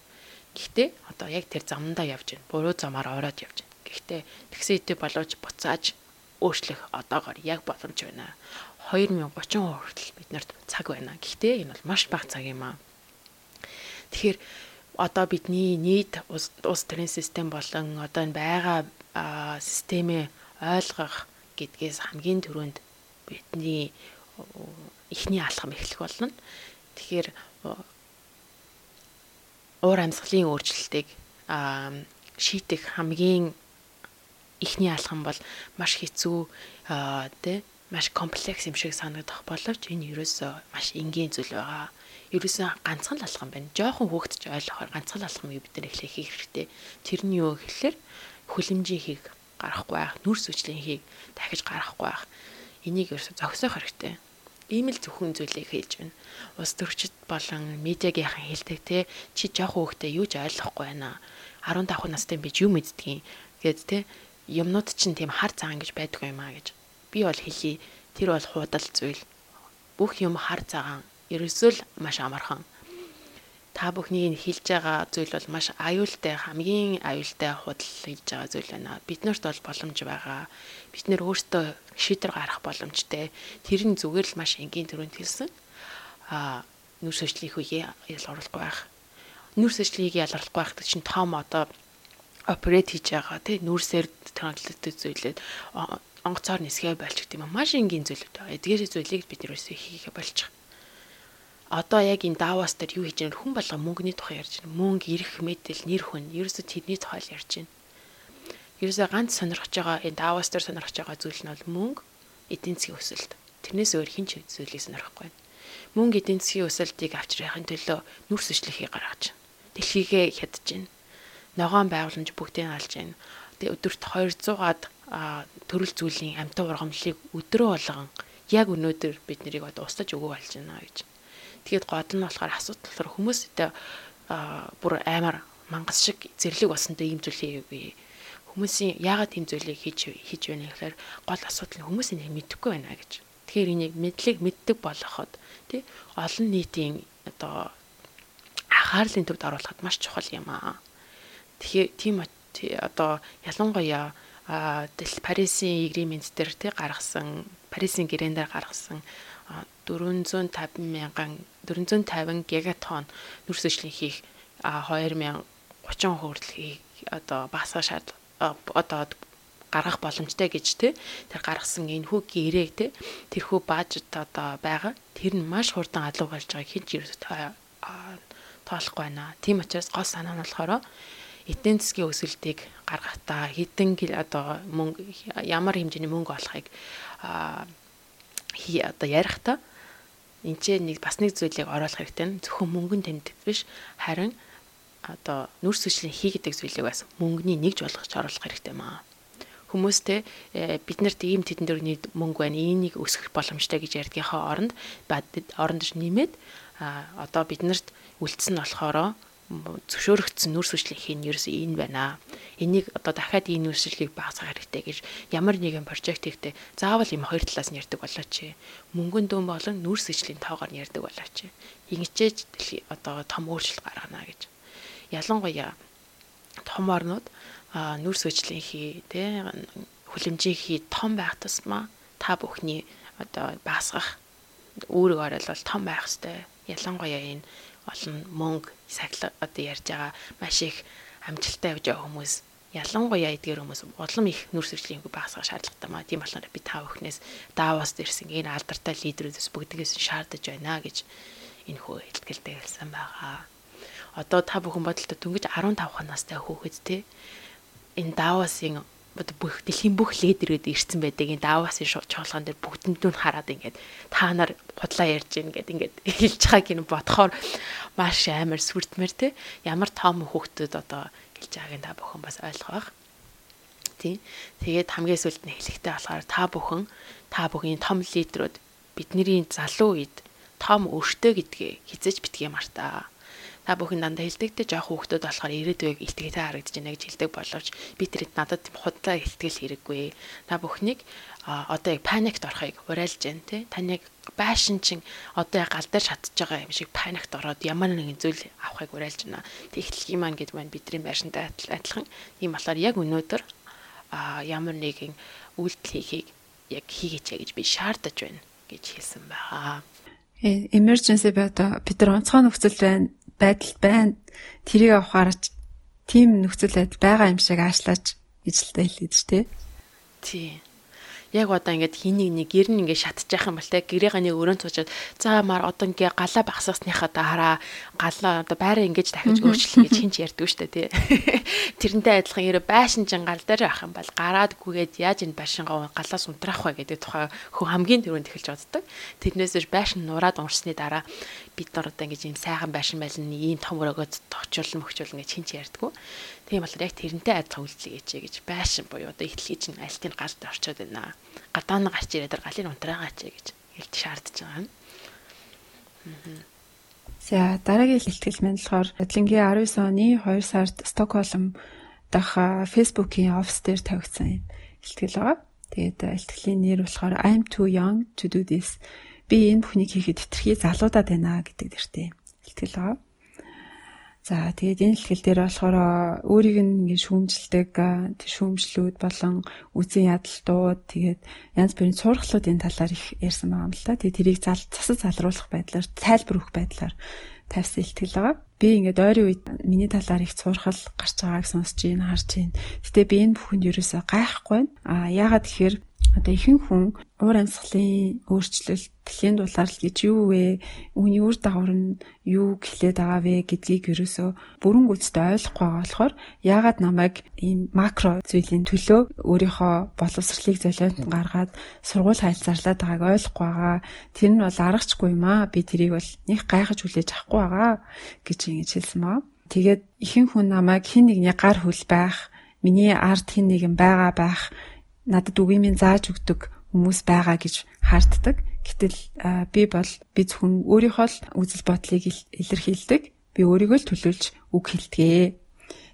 Гэхдээ одоо яг тэр замдаа явж байна. Буруу замаар ороод явж байна. Гэхдээ тэгсэн хэдий болооч буцааж өөрчлөх одоогоор яг боломж байна. 2030 хүртэл биднэрт цаг байна. Гэхдээ энэ бол маш бага цаг юм аа. Тэгэхээр одоо бидний нийт улс төрийн систем болон одоо энэ байгаа системээ ойлгох гэдгээс хамгийн түрүүнд бидний эхний алхам эхлэх болно. Тэгэхээр уур амьсгалын өөрчлөлтийг шийдэх хамгийн эхний алхам бол маш хэцүү тий маш комплекс юм шиг санагдах боловч энэ ерөөсөө маш энгийн зүйл байгаа. Ерөөсөө ганцхан л алхам байна. Жохон хөөгдөж ойлгохоор ганцхан л алхам юу бид нар эхлэх хэрэгтэй. Тэр нь юу гэхэлэр хүлэмжийн хийг гарахгүй байх, нүрс хүчлийн хийг дахиж гарахгүй байх. Энийг ерөөсөө зогсоох хэрэгтэй. Ийм л зөвхөн зүйлийг хэлж байна. Ус төрчд болон медиагийнхан хэлдэг те чи жоох хөөгтэй юу ч ойлгохгүй байна. 15 настай би юу мэддгийг гэд те юмнууд чинь тийм хар цагаан гэж байдгүй юм а гэж. Би бол хэлий. Тэр бол хуудал зүйл. Бүх юм хар цагаан. Ерөөсөө л маш амархан. Та бүхний хэлж байгаа зүйл бол маш аюултай, хамгийн аюултай худал хийж байгаа зүйл байна. Биднэрт бол боломж байгаа. Бид нэр өөртөө шийдвэр гаргах боломжтой. Тэр нь зүгээр л маш энгийн төрөнд хэлсэн. Аа, нүр сөжлөх үеэ ялгаруулахгүй байх. Нүр сөжлийг ялгаруулахгүй байх чинь том одоо оперет хийж байгаа тий нүүрсээр транслатив зүйлээд онгоцоор нисгээ болж гэдэг юм маш энгийн зүйлүүд байгаа. Эдгээр зүйлийг бид нэрээс хийхэ байгаа. Одоо яг энэ Давос дээр юу хийж байгаа хүн болго мөнгөний тухай ярьж байна. Мөнгө, эрх, мэдэл, нэр хүн ерөөсө тэдний тухай л ярьж байна. Ерөөсө ганц сонирхож байгаа энэ Давос дээр сонирхож байгаа зүйл нь бол мөнгө, эдийн засгийн өсөлт. Тэрнээс өөр хин ч зүйлийг сонирхгүй байна. Мөнгө эдийн засгийн өсөлтийг авчрахын төлөө нүрс өчлөхийг гаргаж байна. Дэлхийгээ хядж байна ногоон байгууламж бүгдийг алж байна. Тэгээ өдөрт 200-аад төрөл зүйлийн амтан ургамлыг өдрөө болгон яг өнөөдөр бид нарыг одоо устгаж өгөө болж байна гэж. Тэгээд гол нь болохоор асуудал хүмүүстэй бүр аймаар мангас шиг зэрлэг болсонтой ийм зүйл хийгээгүй. Хүмүүсийн яагаад тийм зүйлийг хийж хийж байна гэхээр гол асуудал нь хүмүүсийн нэг мэдэхгүй байна гэж. Тэгэхээр энийг мэдлэг мэддэг болгоход тий олон нийтийн одоо анхаарлын төвд оруулахад маш чухал юм аа. Тэгэхээр тийм одоо ялангуяа Парисын агримент дээр тий гаргасан Парисын гэрээн дээр гаргасан 450 мянган 450 гигатон нүрс ижлэн хийх 2030 хүртэл одоо багасгах шаард одоо гаргах боломжтой гэж тий тэр гаргасан энэ хүү гэрээг тий тэрхүү бажет одоо байгаа тэр нь маш хурдан алуу болж байгааг хинч ерөөс тоолохгүй байна. Тийм учраас гол санаа нь болохоор эдийн засгийн өсөлтийг гаргахдаа хэдэн одоо мөнгө ямар хэмжээний мөнгө олохыг одоо ярихдаа энэ ч нэг бас нэг зүйлийг оруулах хэрэгтэй. Зөвхөн мөнгөн тэмдэг биш харин одоо нүрс хүчлийн хий гэдэг зүйлийг бас мөнгөний нэгж болгож оруулах хэрэгтэй маа. Хүмүүстэй бид нарт ийм тэдэн дөрөвний мөнгө байна, энийг өсгөх боломжтой гэж ярьдгийнхаа оронд орондож нэмээд одоо бид нарт үлдсэн нь болохоро зөвшөөрөгдсөн нүрс хүчлийн хий нь ерөөсөө энэ байна. Энийг одоо дахиад энэ нүрсчлэгийг багасгах хэрэгтэй гэж ямар нэгэн прожекттэй заавал юм хоёр талаас нь ярьдаг болооч. Мөнгөн дөм болон нүрс хүчлийн тоогоор нь ярьдаг болооч. Ингэчээж одоо том өөрчлөлт гаргана гэж. Ялангуяа том орнууд нүрс хүчлийн хий тэ хүлэмжийн хий том байх тусмаа та бүхний одоо багасгах үүрэг оролцол том байх хэвээр. Ялангуяа энэ олон мөнгө сахилга одоо ярьж байгаа маш их амжилттай явж байгаа хүмүүс ялангуяа эдгээр хүмүүс улам их нүрс өвчлийн багасгах шаардлагатай маа. Тийм болохоор би та бүхнээс Давос дээрсэн энэ алдартай лидерүүдээс бүгдгээс шаардаж байна гэж энэ хөө хэлтгэлтэй хэлсэн байгаа. Одоо та бүхэн бодолтой дөнгөж 15 настай хүүхэд те энэ Давосын бүх дэлхийн бүх лидерүүд ирсэн байдаг. Энэ Давосын чуулган дээр бүгдэнд нь хараад ингээд та нар худлаа ярьж гин гэд ингээд хэлж байгааг нь бодохоор маш амар сүрдмэр те ямар том хүүхдүүд одоо хэлж байгааг та бүхэн бас ойлгох байх. Тийм. Тэгээд хамгийн сүүлд нь хэлэхтэй болохоор та бүхэн та бүхний том лидерүүд бидний залуу үед том өртөө гэдгээ хизэж битгий мартаа та бүхэн дандаа хэлдэг те жоох хүүхдүүд болохоор ирээдүйг илтгэтэй харагдаж байна гэж хэлдэг боловч би тэрэд надад худлаа илтгэл хэрэггүй. Та бүхнийг одоо яг паникт орохыг уриалж байна те. Таныг байшин чин одоо яг гал дээр шатж байгаа юм шиг паникт ороод ямар нэгэн зүйл авахыг уриалж байна. Юм аа гэдэг маань бидний байшинтай адилхан. Ийм болохоор яг өнөөдөр ямар нэгэн үйлдэл хийхийг яг хийгээч гэж би шаардаж байна гэж хэлсэн байгаа.
Э, emergency би одоо бид нар онцгой нөхцөл байна байдал байна. Тэрийг авахаар тийм нөхцөл байдал байгаа юм шиг аашлаач гэж л хэлээд ш тээ.
Тий яг одоо ингээд хин нэг гэр нь ингээд шатчих юм бол те гэрийнхаа нэг өрөөнд суучаад за маар одоо ингээд галаа багсаасныхаа дараа галаа одоо байраа ингээд дахиж өөрчлөх гэж хинч ярьдгүй штэ тий Тэрнтэй адилхан ерөө байшин чин гал дээр авах юм бол гараад гүгээд яаж энэ байшингаа галаас унтраах вэ гэдэг тухай хүн хамгийн түрүүнд эхэлж боддог тэрнээс байшин нураад уншсны дараа бид нар одоо ингэж ийм сайхан байшин байлна ийм том өрөөгөө товчуулна мөхчүүлнэ гэж хинч ярьдгүй Тийм болохоор яг тэрнтэй адилхан үйлчлэгээч гэж байшин буюу одоо ихтлгийг чинь альтын галд орчоод байна. Гадаа нь гарч ирээд галын унтраагаач гэж хэлж шаардж байгаа юм.
За дараагийн ихтгэл маань болохоор Атлингийн 19 оны 2 сард Стокгольм дах Facebook-ийн офис дээр тавигдсан юм. Ихтгэл байгаа. Тэгээд ихтгэлийн нэр болохоор I'm too young to do this. Би энэ бүхнийг хийхэд хэтэрхий залуудаад байна гэдэг нэртэй ихтгэл байгаа. За тэгээд энэ хэлхэл дээр болохоор өөрийг нь ингэ шүүмжилдэг шүүмжлүүд болон үзэн ядалтууд тэгээд янз бүрийн сургалууд энэ талаар их ярьсан байгаа юм л та. Тэгээд тэрийг зал засаж залруулах байдлаар тайлбар өгөх байдлаар тавьсан ихтгэл байгаа. Би ингээд ойрын үед миний талаар их сурхал гарч байгааг сонсч байна, харж байна. Гэтэ би энэ бүхэнд ерөөсөө гайхгүй байна. А яагаад тэгэхээр одоо ихэнх хүн уур амьсгалын өөрчлөлт дэлхийн дулаалт гэж юу вэ? Үүний үр дагавар нь юу гэхлээд байгаа вэ гэдгийг ерөөсөө бүрэн гүйцэд ойлгохгүй байгаа болохоор яагаад намайг ийм макро зүйлийн төлөө өөрийнхөө боловсролыг золиод гаргаад сургууль хайлтсарлаад байгааг ойлгохгүй байгаа. Тэр нь бол аргачлахгүй юм аа. Би тэрийг бол нэг гайхаж хүлээж авахгүй байгаа гэж ингэж хэлсэн баа. Тэгээд ихэнх хүн намайг хин нэгний гар хөл байх, миний ард хин нэгэн байгаа байх надад үгиймийн зааж өгдөг хүмүүс байгаа гэж хаарддаг. Гэтэл би бол би зөвхөн өөрийнхөө л үзэл бодлыг илэрхийлдэг. Би өөрийгөө л төлөөлж үг хэлдэг.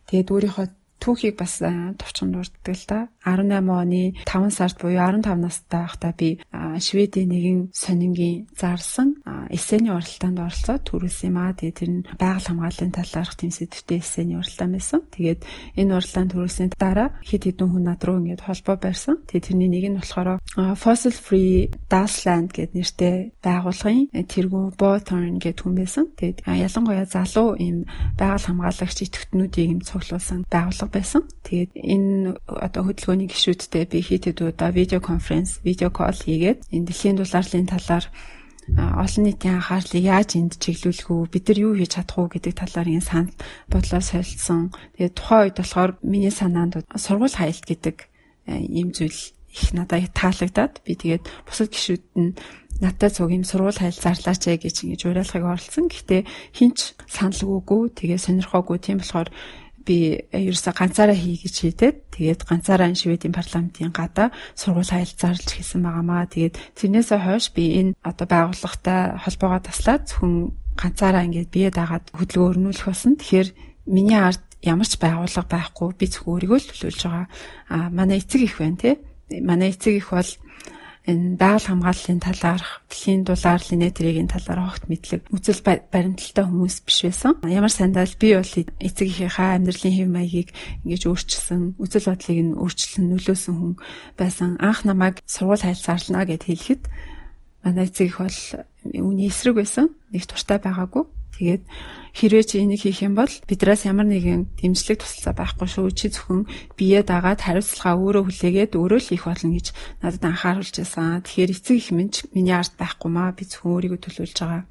Тэгээд өөрийнхөө түүхийг бас товчхон дурддаг л да. 18 оны 5 сард буюу 15 настай байхдаа би Шведийн нэгэн сонингийн зарлсан эсэний уралдаанд оролцоод төрүүлсэн юм аа. Тэгээд тэр нь байгаль хамгааллын талаарх тэм сэдвтэй эсэний уралдаан байсан. Тэгээд энэ уралдаанд төрүүлсний дараа хэд хэдэн хүн над руу ингээд холбоо барьсан. Тэгээд тэрний нэг нь болохоор Fossil Free Dasland гэдэг нэртэй байгууллагын тэргүүн Bothorn гэдэг хүн байсан. Тэгээд ялангуяа залуу ийм байгаль хамгаалагч идэвхтнүүдийг юм цуглуулсан байгууллага байсан. Тэгээд энэ одоо хөдөлгөөний гишүүдтэй би хит хэд удаа видео конференц, видео кол хийгээд энэ дэлхийн дулаарлын талаар олон нийтийн анхаарлыг яаж энд чиглүүлэх үү бид нар юу хийж чадах уу гэдэг талаар энэ санал бодлоо солилцсон. Тэгээд тухайн үед болохоор миний санаанд сургууль хаялт гэдэг ийм зүйл их надад таалагдаад би тэгээд бусад гişүүд нь надтай цуг юм сургууль хайл зарлаач гэж ингэж уриалгыг оролцсон. Гэхдээ хинч саналгүйгүй тэгээ сонирхоогүй тийм болохоор би ерөөсө ганцаараа хий гэж шийдээд тэгээд ганцаараа шивэдийн парламентын гадаа сургууль хайл зарлж хийсэн байгаамаа. Тэгээд тэрнээсээ хойш би энэ одоо байгууллагатай холбоогоо таслаад зөвхөн ганцаараа ингээд бие дагаад хөдөлгөөн өрнүүлэх болсон. Тэгэхээр миний ард ямар ч байгууллага байхгүй би зөвхөн өөрийгөө л төлөөлж байгаа. А манай эцэг их байна тий. Манай эцэг их бол энэ байгаль хамгааллын талаарх, дэлхийн дулаарлын нэтрэгийн талаар огт мэдлэг үзэл баримталтай хүмүүс биш байсан. Ямар сандаа л би бол эцэг эхийнхээ амьдралын хэв маягийг ингэж өөрчилсөн, үзэл бодлыг нь өөрчлөн нөлөөсөн хүн байсан. Анх намайг сургууль хайлсаарлана гэд хэлэхэд манай эцэг их бол үүний эсрэг байсан. Нэг туртай байгаагүй. Тэгээд хэрвээ чи энийг хийх юм бол бидраас ямар нэгэн дэмжлэг тусалцаа байхгүй шүү. Чи зөвхөн бие дагаад хариуцлага өөрөө хүлээгээд өөрөө л хийх болно гэж надад анхааруулж байсан. Тэгэхээр эцэг их минь миний ард байхгүй маа. Би зөвхөн өөрийгөө төлөвлөж байгаа.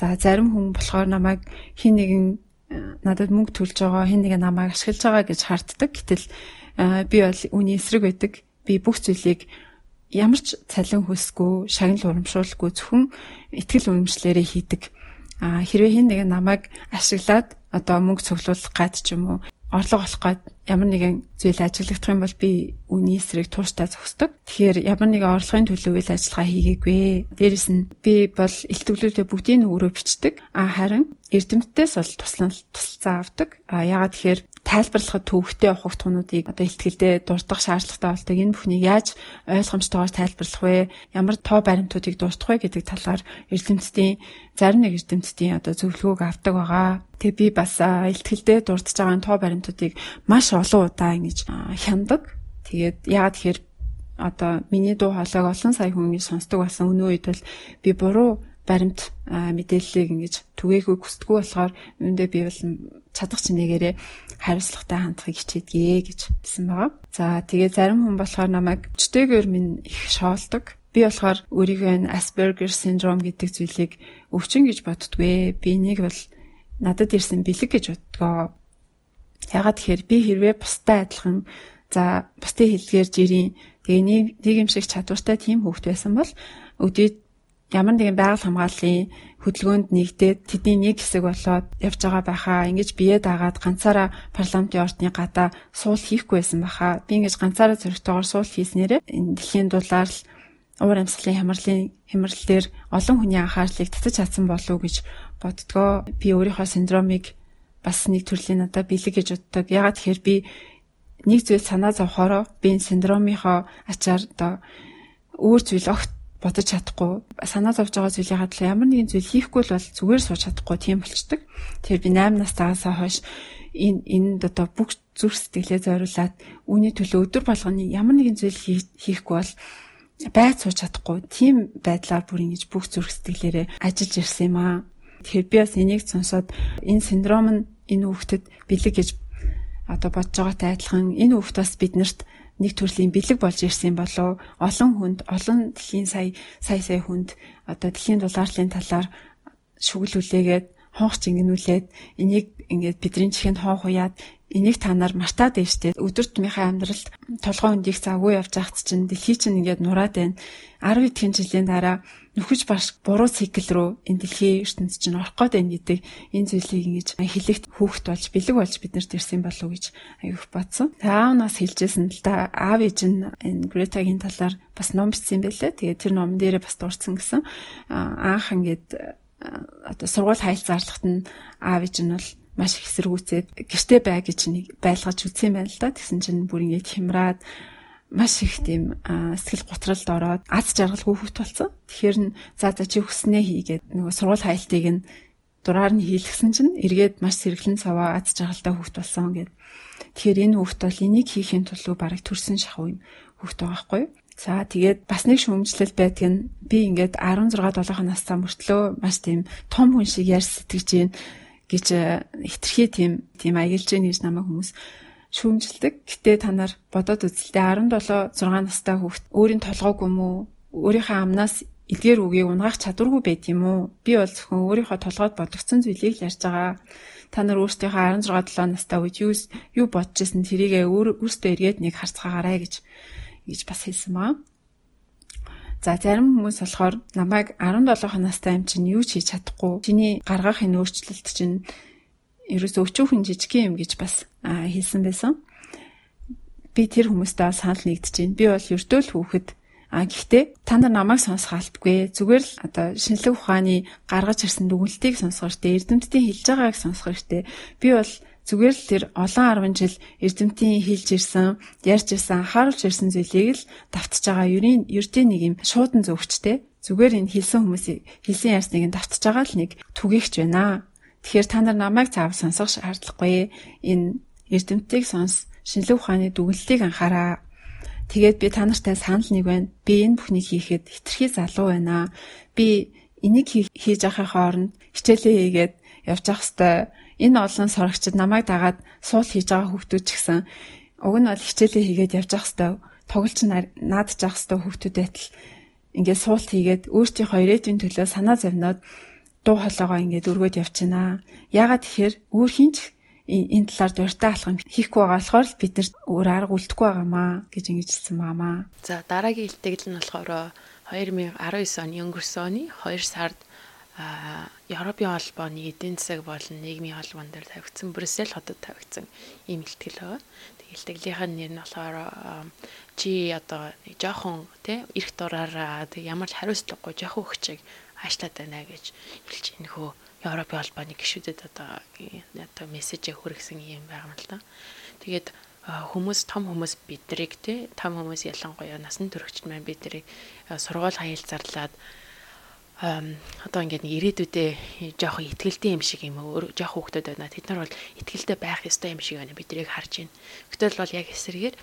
За зарим хүн болохоор намайг хин нэгэн э, надад мөнгө төлж байгаа, хин нэгэн намайг ашиглаж байгаа гэж харддаг. Гэтэл э, би бол үүний эсрэг байдаг. Би бүх зүйлийг ямар ч цалин хүсгүй, шагнал урамшуулгүй зөвхөн ихтгэл үнэмшлэрээ хийдэг хэрвээ хин нэг намайг ашиглаад одоо мөнгө цуглуулах гад ч юм уу орлого олох гад ямар нэгэн зүйл ажиглагдах юм бол би үний эсрэг тууштай зогсдог. Тэгэхээр ямар нэгэн орлогын төлөө үйл ажиллагаа хийгээгүй. Дээрэс нь би бол илтгэлүүдээ бүгдийг нь өөрөө бичдэг. А харин эрдэмтдээс бол туслан тусалцаа авдаг. А ягаад тэгэхээр тайлбарлахад төвөгтэй явах утгуудыг одоо ихтгэлдээ дурдах шаардлагатай болдог. Энэ бүхнийг яаж ойлгомжтойгоор тайлбарлах вэ? Ямар тоо баримтуудыг дурдах вэ гэдэг талаар эрдэмтдийн зарим нэг эрдэмтдийн одоо зөвлөгөөг авдаг байгаа. Тэгээ би бас ихтгэлдээ дурдж байгаа тоо баримтуудыг маш олон удаа ингэж хяндаг. Тэгээд яагаад тэгэхээр одоо миний дуу хоолойг олон сая хүн ингэж сонсдог болсон өнөө үед бол би буруу баримт мэдээллийг ингэж түгээгүй хүсдэггүй болохоор үүндээ би бол чадах чинээгээрээ хариуцлагатай хандахыг хичээдгээ гэж хэлсэн байгаа. За тэгээ зарим хүн болохоор намайг өчтэйгээр минь их шоолдог. Би болохоор өөрийгөө Asperger syndrome гэдэг зүйлийг өвчин гэж боддгоо. Би энийг бол надад ирсэн бэлэг гэж боддгоо. Ягаад тэгэхээр би хэрвээ бустай адилхан за бусдын хэлгээр жирийн тэгээ шиг чадвартай тийм хүүхэд байсан бол өдөөд ямар нэгэн байгаль хамгааллын хөдөлгөөнд нэгдээд тэдний нэг хэсэг болоод явж байгаа байхаа ингэж бие даагаад ганцаараа парламентын ордны гадаа суул хийхгүй байсан байхаа би ингэж ганцаараа зөрөгтэйгээр суул хийснээрээ энэ дэлхийн дулаар уур амьсгалын хямралын хямрал дээр олон хүний анхаарлыг татаж чадсан болов уу гэж боддгоо би өөрийнхөө синдромыг бас нэг төрлийн надад бэлэг гэж боддог. Ягаад тэгэхээр би нэг зүйл санаа зовхороо би энэ синдромынхоо ачаар одоо өөр зүйл огт бодож чадахгүй санаа зовж байгаа зүйлийн хадлаа ямар нэгэн зүйл хийхгүй л бол зүгээр сууж чадахгүй тийм болчдөг. Тэгэхээр би 8 настайгаас хойш энэ энд одоо бүх зүрх сэтгэлээ зориулаад үүний төлөө өдөр болгоны ямар нэгэн зүйл хийхгүй бол байц сууж чадахгүй тийм байдлаар бүр ингэж бүх зүрх сэтгэлээрээ ажиллаж ирсэн юм аа. Тэгэхээр би бас энийг сонсоод энэ синдром нь энэ хүүхдэд бэлэг гэж одоо бодож байгаатай адилхан энэ хүүхд бас биднэрт нэг төрлийн бэлэг болж ирсэн болов олон хүнд олон дэлхийн сая сая сая хүнд одоо дэлхийн дулаарлын талаар шүглүүлээгээд хонх чингэнүүлээд энийг ингээд бидний чихэнд хонх уяад энийг та нар мартаад штэ өдөр тутмынхаа амьдралд толгой өндийг завгүй явж байхад чинь дэлхий чинь ингээд нураад байна 10 эдхэн жилийн дараа нөхөж баш буруу цикл рүү энэ дэлхийн ертөнц чинь орох гээд байна гэдэг энэ зүйлийг ингэж хэлэгт хүүхд болж бэлэг болж биднэрт ирсэн болов уу гэж аюух бодсон. Таанаас хэлжсэн л да аав ээж нь энэ Гретагийн талаар бас ном бичсэн байлээ. Тэгээ тэр номон дээрээ бас дурдсан гэсэн анх ингээд одоо сургууль хайл зарлахт нь аав ээж нь бол маш их эсэргүүцээд гэрте бай гэж нэг байлгаж үзсэн байна л да. Тэгсэн чинь бүр ингээд хямраад маш их тийм сэтгэл готролд ороод аз жаргал хүүхэд болсон. Тэгэхээр н за за чи хүснээ хийгээд нөгөө сургууль хайлтыг нь дураар нь хийлгсэн чинь эргээд маш сэргэлэн цаваа аз жаргалтай хүүхэд болсон гэд. Тэгэхээр энэ хүүхэд бол энийг хийхин тулд бараг төрсэн шахуу юм хүүхэд байгаа байхгүй юу? За тэгээд бас нэг шүүмжлэл байдаг нь би ингээд 16 7 настай мөртлөө маш тийм том хүн шиг ярьж сэтгэж гин гэж э, хитрхи тийм тийм аялж гин гэж намайг хүмүүс шүүмжилдэг. Гэтэ та нар бодоод үзэлтэй 17 6 настай хүүхд өөрийн толгойг юм уу? Өөрийнхөө амнаас эдгээр үгийг унгаах чадваргүй байд юм уу? Би бол зөвхөн өөрийнхөө толгойд бодогдсон зүйлийг ярьж байгаа. Та нар өөрсдийнхөө 16 7 настай үед юу юу бодож исэн тэрийгээ өөрөөсөө эргээд нэг харцгаагаарай гэж гэж бас хэлсэн маа. За зарим хүмүүс болохоор намайг 17 настай юм чинь юу ч хийж чадахгүй. Чиний гаргах энэ өөрчлөлт чинь ерөөсөө өчүүхэн жижигхэн юм гэж бас хэлсэн байсан. Би тэр хүмүүстэй санал нэгдэж байна. Би бол ердөөл хүүхэд А гэхдээ та нар намайг сонсох албагүй. Зүгээр л одоо шинжлэх ухааны гаргаж ирсэн дүгнэлтийг сонсох хэрэгтэй. Эрдэмтдийн хэлж байгааг сонсох хэрэгтэй. Би бол зүгээр л тэр олон 10 жил эрдэмтийн хэлж ирсэн, ярьж ирсэн, анхааруулж ирсэн зүйлийг л давтж байгаа. Ерийн ердийн нэг юм шуудан зөвчтэй. Зүгээр энэ хэлсэн хүмүүсийн хэлсэн ярьсныг нь давтж байгаа л нэг түгээгч байна. Тэгэхээр та нар намайг цаав сонсох шаардлагагүй. Энэ эрдэмтдийг сонс, шинжлэх ухааны дүгнэлтийг анхаараа Тэгээд би та нартай санал нэг байна. Би энэ бүхнийг хийхэд хитрхи залуу байна. Би энийг хийж авахын хооронд хичээлээ хийгээд явж явах хэвээр энэ олон сурагчид намайг дагаад суул хийж байгаа хүүхдүүд ч гэсэн уг нь бол хичээлээ хийгээд явж явах хэвээр тоглолч наадж явах хэвээр хүүхдүүдэд л ингээд суулт хийгээд өөртөөхөө ирээдүйн төлөө санаа зовноод дуу хоолойгоо ингээд өргөд явчихна. Ягаад тэгэхээр өөр хинч энэ талаар дуртай алхам хийхгүй байгаа болохоор л бид нар өөр арга үлдэхгүй байгаамаа гэж ингэж хэлсэн баамаа.
За дараагийн илтгэл нь болохоор 2019 оны өнгөрсөн оны 2 сард Европын холбооны эдийн засаг болон нийгмийн холбоон дээр тавигдсан Брюссел хотод тавигдсан ийм илтгэл байгаа. Тэг илтгэлийн нэр нь болохоор чи одоо жоохон тий эрт дураараа тэг ямар ч хариуцлагагүй жоохон өгчийг аашлаад байна гэж хэлж энэхүү Европын холбооны гишүүдэд одоо одоо мессежээ хүргэсэн юм байгаа юм л да. Тэгээд хүмүүс том хүмүүс бидрийг те том хүмүүс ялангуяа насан туршид маань бидрийг сургууль хаял зарлаад одоо ингээд ирээдүйдээ жоох ихтгэлтэй юм шиг юм өөр жоох хүүхдүүд байна. Тэд нар бол ихтгэлтэй байх ёстой юм шиг байна. Бидрийг харж байна. Гэтэл бол яг эсрэгээр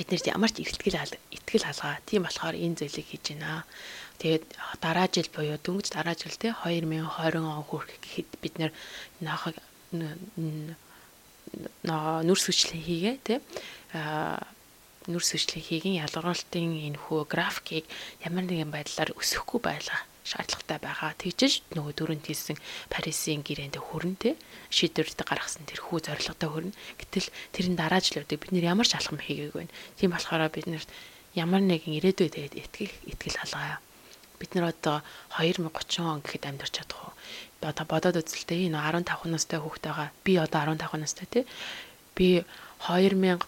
бид нэрт ямар ч ихтгэл итгэл халгаа. Тийм болохоор энэ зүйлийг хийж байна. Тэгээд дараа жил буюу дөнгөж дараа жил те 2020 он хүрэхэд бид нэр наахаг нүр сүчлэн хийгээ те нүр сүчлэн хийгэн ялгаруулалтын энэ хөө графикийг ямар нэгэн байдлаар өсөхгүй байлгаа шаардлагатай байгаа. Тэгжиж нөгөө дөрөнд хийсэн Парисын гэрээнд хүрэн тэ шийдвэрт гаргасан тэр хүү зорилготой хүрэн. Гэтэл тэрийн дараа жилүүдээ бид нэр ямар ч алхам хийгээгүй байна. Тийм болохоор бид нэр ямар нэгэн ирээдүйд итгэх итгэл халгаа бид нар одоо 2030 он гэхэд амьдарч чадах уу? Одоо бодоод үзэлтэй энэ 15 настай хүүхэд байгаа. Би одоо 15 настай тий. Би 2000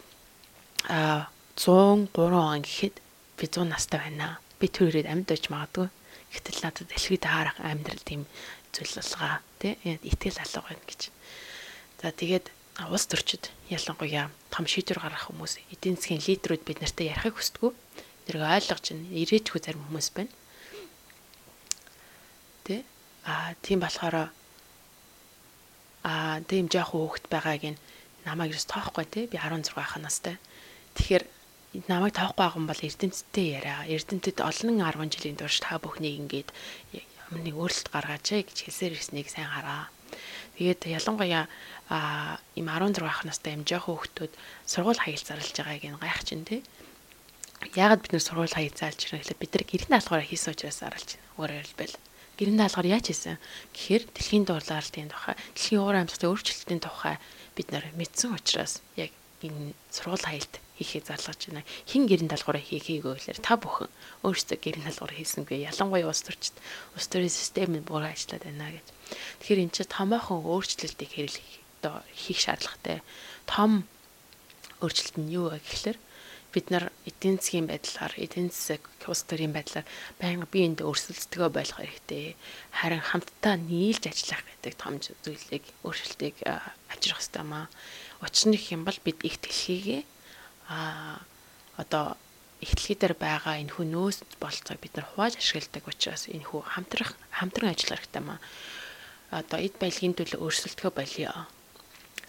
а 103 он гэхэд би 100 настай байна. Би тэр ирээд амьдч магадгүй. Гэтэл надад дэлхийд харах амьдрал тийм зүйл болгоо тий. Итгэл алга байна гэж. За тэгээд улс төрчид ялангуяа том шийдвэр гаргах хүмүүс эдийн засгийн лидерүүд бид нартай ярихыг хүсдэг. Тэрийг ойлгож чинь ирээдүйг зарим хүмүүс байна тий. Аа тийм болохоор аа тийм жоохон хөөхт байгааг нь намайг ерөөс тоохгүй тий. Би 16 ах настай. Тэгэхээр намайг тоохгүй байгаа юм бол эрдэмтдтэй яриа. Эрдэмтэд олон 10 жилийн турш та бүхнийг ингээд ямар нэг өөрчлөлт гаргаач гэж хэлсээр ирснийг сайн хараа. Тэгээд ялангуяа им 16 ах настай юм жоохон хүүхдүүд сургууль хаял зарлж байгааг нь гайх чинь тий. Яагаад бид нэр сургууль хаял заалж байгаа гэхэлээ бид нар гэрний даалгавраа хийсэн учраас зарлж байна. Өөрөөр хэлбэл гэрэн даалгаар яаж хийсэн гэхээр дэлхийн дурлалтын тухай дэлхийн уур амьсгалын өөрчлөлтийн тухай бид нар мэдсэн учраас яг энэ сургууль хаялт хийхээ зарлаж байна. Хин гэрэн даалгавраа хийхийг өглөөр та бүхэн өөрсдөө гэрэн даалгавар хийсэнгүй. Ялангуяа улс төрчид улс төрийн систем нь буруу ажиллаад байна гэж. Тэгэхээр энэ чинь томоохон өөрчлөлтийг хэрэглэх одоо хийх шаардлагатай. Том өөрчлөлт нь юу вэ гэхээр бид нар эдийн засгийн байдлаар эдийн засаг улс төрийн байдлаар байнга биеинд өрсөлдөлтгөө болох хэрэгтэй. Харин хамтдаа нийлж ажиллах гэдэг том зүйлийг өөрчлөлтийг авчрах хэрэгтэй маа. Учир нь юм бол бид их дэлхийгээ а одоо ихтлэгий дээр байгаа энэ хүн нөөц болцоог бид нар хувааж ашигладаг учраас энэ хүү хамтрах хамтран ажиллах хэрэгтэй маа. Одоо эд баялагын төлөө өрсөлдөхөө болио.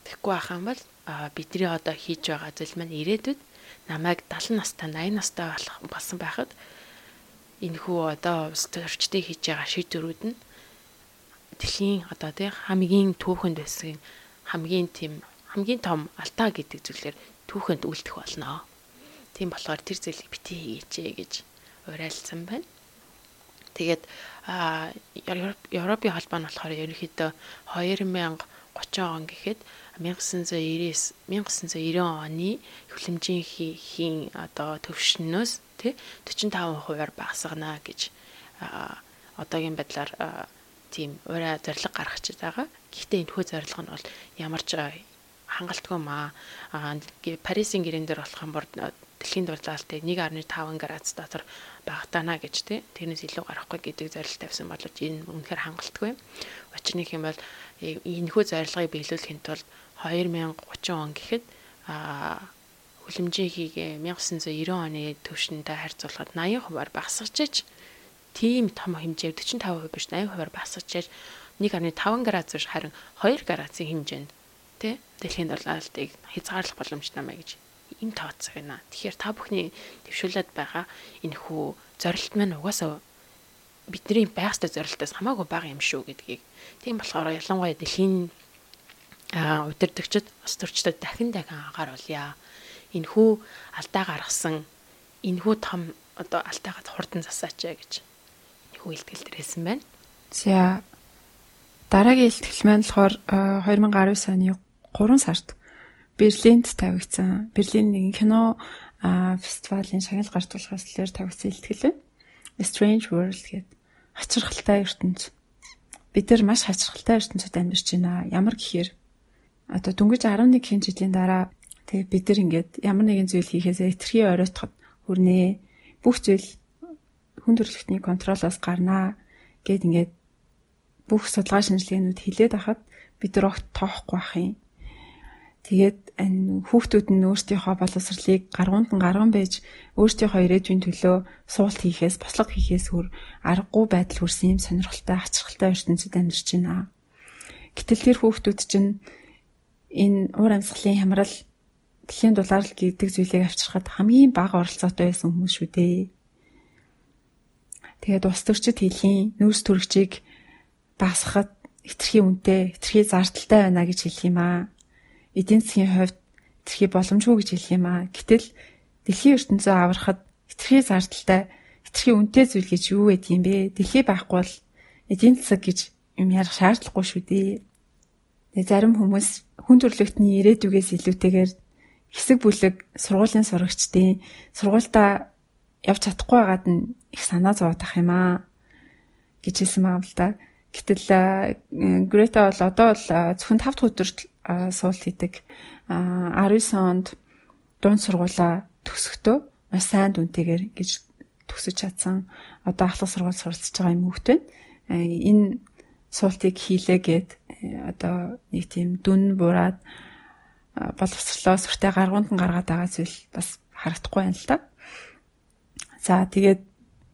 Тэгэхгүй юм бол бидний одоо хийж байгаа зүйл маань ирээдүйд намайг 70 настай 80 настай болох болсон байхад энэ хүү одоо төрчдийн хийж байгаа шийдвэрүүд нь дэлхийн одоо тий хамгийн түүхэнд байсан хамгийн тийм хамгийн том алтаа гэдэг зүйлээр түүхэнд үлдэх болно. Тийм болохоор тэр зүйлийг бити хийгээч гэж уриалсан байна. Тэгээд Европын холбоо нь болохоор ерөнхийдөө 2030 30 он гэхэд 1999 1990 оны хүлэмжийн одоо төвшнөөс тий 45%-аар багасгана гэж одоогийн байдлаар тийм ураа зориг гаргачихж байгаа. Гэхдээ энэ хөө зориг нь бол ямарч хангалтгүй маа. Парисын гэрэн дээр болох юм бол дэлхийн дурлалтай 1.5 градус дотор багтаана гэж тий. Тэрнээс илүү гарахгүй гэдэг зорилт тавьсан боловч энэ үнэхээр хангалтгүй. Учир нь юм бол энэхүү зорилгыг биелүүлэхэд тулд 2030 он гэхэд хүлэмжийн хийгээ 1990 оны төвшөнтэй харьцуулахад 80%-аар багасгаж тийм том хэмжээр 45% биш 80%-аар багасгаж ич 1.5 градус биш харин 2 градусын хэмжээнд тий дэлхийн дурлалтыг хязгаарлах боломжтой мэй гэж им тооцоо гэнэ. Тэгэхээр та бүхний төвшүүлээд байгаа энэ хүү зорилт маань угаасаа бидний байгаастай зорилтоос хамаагүй бага юм шүү гэдгийг. Тийм болохоор ялангуяа дэлхийн удирдагчид, ус төрчдөд дахин дахин анхааруулъя. Энэ хүү алдаа гаргасан энэ хүү том одоо алдаагаа хурдан засаач гэж энэ хүү илтгэл дээрсэн байна.
За дараагийн илтгэл маань болохоор 2019 оны 3 сард Берлинд тавигдсан. Берлийн нэгэн кино фестивалийн шагнал гарч тулахаас лэр тавигдсан байна. Strange World гэдэг хачирхалтай ертөнц. Бид нар маш хачирхалтай ертөнцид амьдарч байна. Ямар гэхээр одоо дөнгөж 11 хэн жилийн дараа тэгээ бид нар ингээд ямар нэгэн зүйл хийхээс этэрхий оройтход хүрнэ. Бүх зүйл хүн төрөлхтний контролоос гарнаа гэд ингээд бүх судалгаа шинжилгээнүүд хилээд ахад бид нар огт тоохгүй бах юм. Тэгээд хүүхдүүд нь өөрсдийнхөө боловсролыг гаргуунд нь гарган байж өөрсдийнхөө ирээдүйн төлөө суулт хийхээс, бослого хийхээс хөр аргагүй байдал хүрсэн юм сонирхолтой, ачирхалтай ертөнцид амьдарч байна. Гэтэл тэр хүүхдүүд чинь энэ уур амьсгалын хямрал дэлхийн дулаалал гэдэг зүйлийг авчирхад хамгийн бага оролцоотой байсан хүмүүс шүү дээ. Тэгээд ус төрчид хэлхийн нүүрс төрөгчийг багасгахад хэтэрхий үнэтэй, хэтэрхий зардалтай байна гэж хэлэх юм аа эдийн засгийн хувьд хэтэрхий боломжгүй гэж хэлэх юм аа. Гэтэл дэлхийн ертөнцөө аврахад хэтэрхий зардалтай, хэтэрхий үнэтэй зүйл гэж юу вэ юм бэ? Дэлхий байхгүй бол эдийн засаг гэж юм ярих шаардлагагүй шүү дээ. Тэгээ зарим хүмүүс хүн төрөлхтний ирээдүгээс илүүтэйгээр хэсэг бүлэг сургуулийн сурагчдын сургуультай явж чадахгүй байгаад нь их санаа зовоодах юм аа гэж хэлсэн юм л да. Гэтэл Грета бол одоо бол зөвхөн 5 дахь өдөрт суулт хийдэг. 19 онд дунд сургуулаа төгсөхдөө маш сайн дүнтэйгээр гэж төгсөж чадсан. Одоо ахлах сургууль суралцж байгаа юм хөвгт байна. Энэ суултыг хийлээгээд одоо нэг тийм дүн бураад боловсрлоо сүртэй гаргуунд нь гаргаад байгаа зүйл бас харагдахгүй байна л та. За тэгээд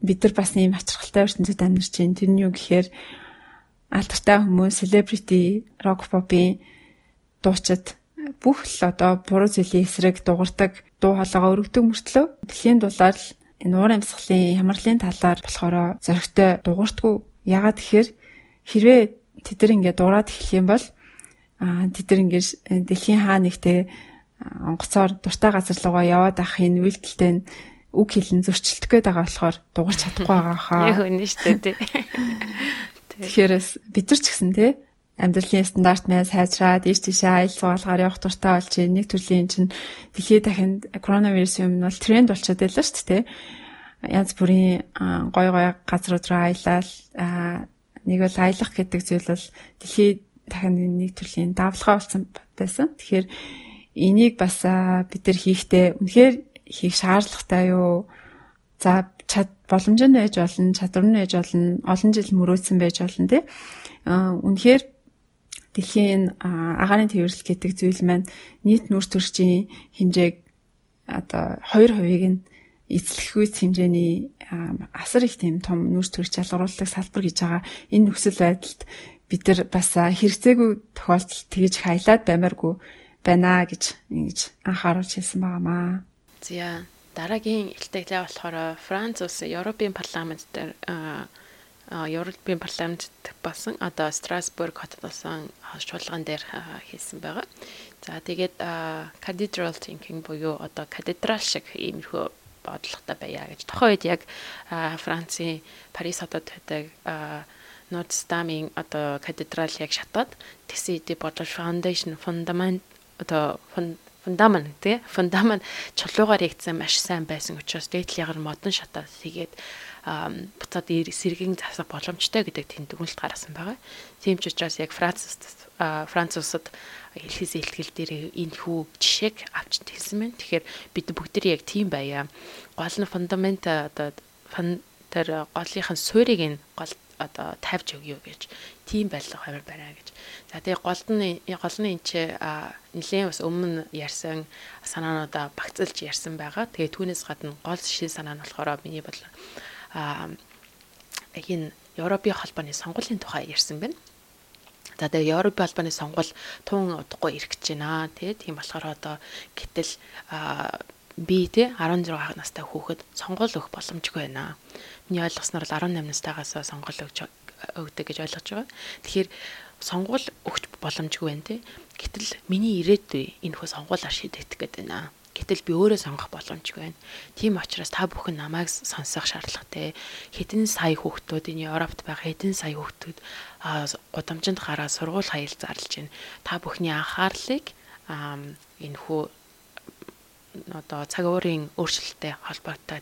бид нар бас ийм ачирхалтай ертөнцид амьдарч байна. Тэр нь юу гэхээр алдартай хүмүүс, celebrity, rock pop-ийн дуучид бүх л одоо буруу зүйлийн эсрэг дуурдаг дуу хоолойгоо өргөдөг мөртлөө дэлхийн дулаар энэ уур амьсгалын хямралын талаар болохоор зөрөгтэй дуурдаггүй. Ягаад тэгэхээр хэрвээ тэд нар ингээд дураад эхлэх юм бол аа тэд нар ингээд дэлхийн хаа нэгтээ онгоцоор дуртай газар руугаа яваад авахын үйлдэлтэй нь үг хэлэн зөрчилдөх гээд байгаа болохоор дуурч чадахгүй байгаа хаа.
Яг үнэ шүү дээ.
Тэгэхээр бид нар ч гэсэн тий амьдралын стандарт мэн сайжраад ийш тийшээ аялал суулгаар явах туртаа болж нэг төрлийн чинь дэлхийд дахинд коронавирус юм бол тренд болчиход байлаа шүү дээ. Янз бүрийн гой гой газрууд руу аялал нэг бол аялах гэдэг зүйл бол дэлхийд дахинд нэг төрлийн давлгаа болсон байсан. Тэгэхээр энийг бас бид нар хийхдээ үнэхээр хийх шаардлагатай юу? За чад боломж нь байж болно, чадвар нь байж болно, олон жил мөрөөдсөн байж болно тий. Үнэхээр дэлхийн агаарын тээвэрлэл гэдэг зүйл маань нийт нүүрс төрчийн хэмжээг одоо 2%-ийг нь эзлэх үйс хэмжээний асар их тийм том нүүрс төрч ялгаруулдаг салбар гэж байгаа. Энэ нөхцөл байдалд бид нар бас хэрэгцээгүй тохиолдолд тэгж хайлаад баймааргүй байна гэж ингэж анхааруулж хэлсэн байгаамаа.
За дараагийн илтгэлээ болохоор Франц улсын Европын парламент дээр Европын парламент болсон одоо Страсбург хотод болсон чуулган дээр хийсэн байгаа. За тэгээд cathedral thinking буюу одоо катедрал шиг иймэрхүү бодлоготой байя гэж. Тухайн үед яг Францын Парис хотод байдаг Нордстамын одоо катедрал яг шатаад тэгсэн хэдий бодож foundation fundament одоо фундамент тий фундамент чулуугаар ягдсан маш сайн байсан учраас дээдл ягар модон шатаад тэгээд буцаад сэргийн засах боломжтой гэдэг тэнд дүгнэлт гаргасан байгаа. Тийм ч учраас яг Франц Франц улсад хэлхээс илтгэл дээр энэ хүү жишээг авч хэлсэн байна. Тэгэхээр бид бүгд яг тийм байя. Гол нь фундамент одоо тэр голынхын суурийг нь гол одоо тавьж өгье гэж тийм байлга хавар барай гэж. За тэгээ голд нь гол нь энэ чи нэлээд бас өмнө ярьсан санаануудаа багцлж ярьсан байгаа. Тэгээ түүнээс гадна гол шин санаа нь болохоор миний бодлоо энэ Европын холбооны сонгуулийн тухай ярьсан байна. За тэгээ Европын холбооны сонгуул тун удахгүй ирэх гэж байна. Тэ тийм болохоор одоо гэтэл би тэ 16 настай хүүхэд сонгуул өгөх боломжгүй байна. Миний ойлгосноор л 18 настайгаас сонгуул өгч өгдөг гэж ойлгож байгаа. Тэгэхээр сонгуул өгч боломжгүй байна те. Гэтэл миний ирээдүй энэ хөө сонгуулаар шийдэгдэх гэдэг байна Гэтэл би өөрөө сонгох боломжгүй байна. Тийм учраас та бүхэн намайг сонсох шаардлагатай. Хэдэн сая хүүхдүүд энэ Европт байгаа хэдэн сая хүүхдүүд гудамжинд гараа сургууль хаял зарлж байна. Та бүхний анхаарлыг энэ хүү одоо цаг уурын өөрчлөлттэй холбоотой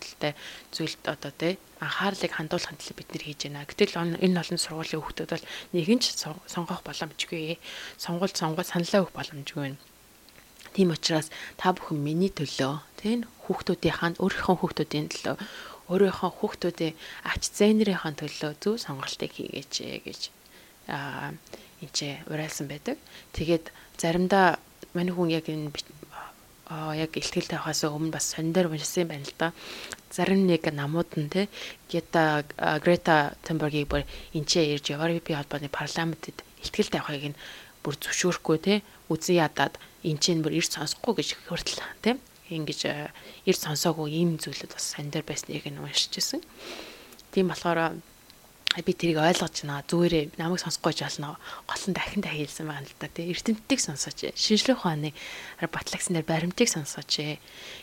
зүйлд одоо тий анхаарлыг хандуулахын төлөө бид нэр хийж байна. Гэтэл энэ олон сургуулийн хүүхдүүд бол нэгэн ч сонгох боломжгүй. Сонгуульд сонгуул саналаа өгөх боломжгүй байна Тийм учраас та бүхэн миний төлөө тийм хүүхдүүдийн өөрийнхөө хүүхдүүдийн төлөө өөрийнхөө хүүхдүүдийн ач зээнэрийн төлөө зөв сонголтыг хийгээч гэж аа энэ ч уриалсан байдаг. Тэгээд заримдаа маний хүн яг энэ аа яг ихтгэл тавихаас өмнө бас сондор уншсан байна л да. Зарим нэг намууд нь те Гета Грета Тенбергийг бүр энчээ ирж Европын холбооны парламентэд ихтгэл тавихыг нь бүр зөвшөөрөхгүй те үзэн ядаад эн чинь бүр эрт сонсохгүй гэж хүртэл тийм ингэж эрт сонсоогүй ийм зүйлүүд бас сан дээр байсныг нь уншижсэн. Тийм болохоор би тэрийг ойлгож байна. Зүгээрээ намайг сонсохгүй жаална. Гол нь дахин дахин хэлсэн байгаа л да. Тэ эрдэмтдийг сонсооч. Шинжлэх ухааны батлагсан дээр баримтыг сонсооч.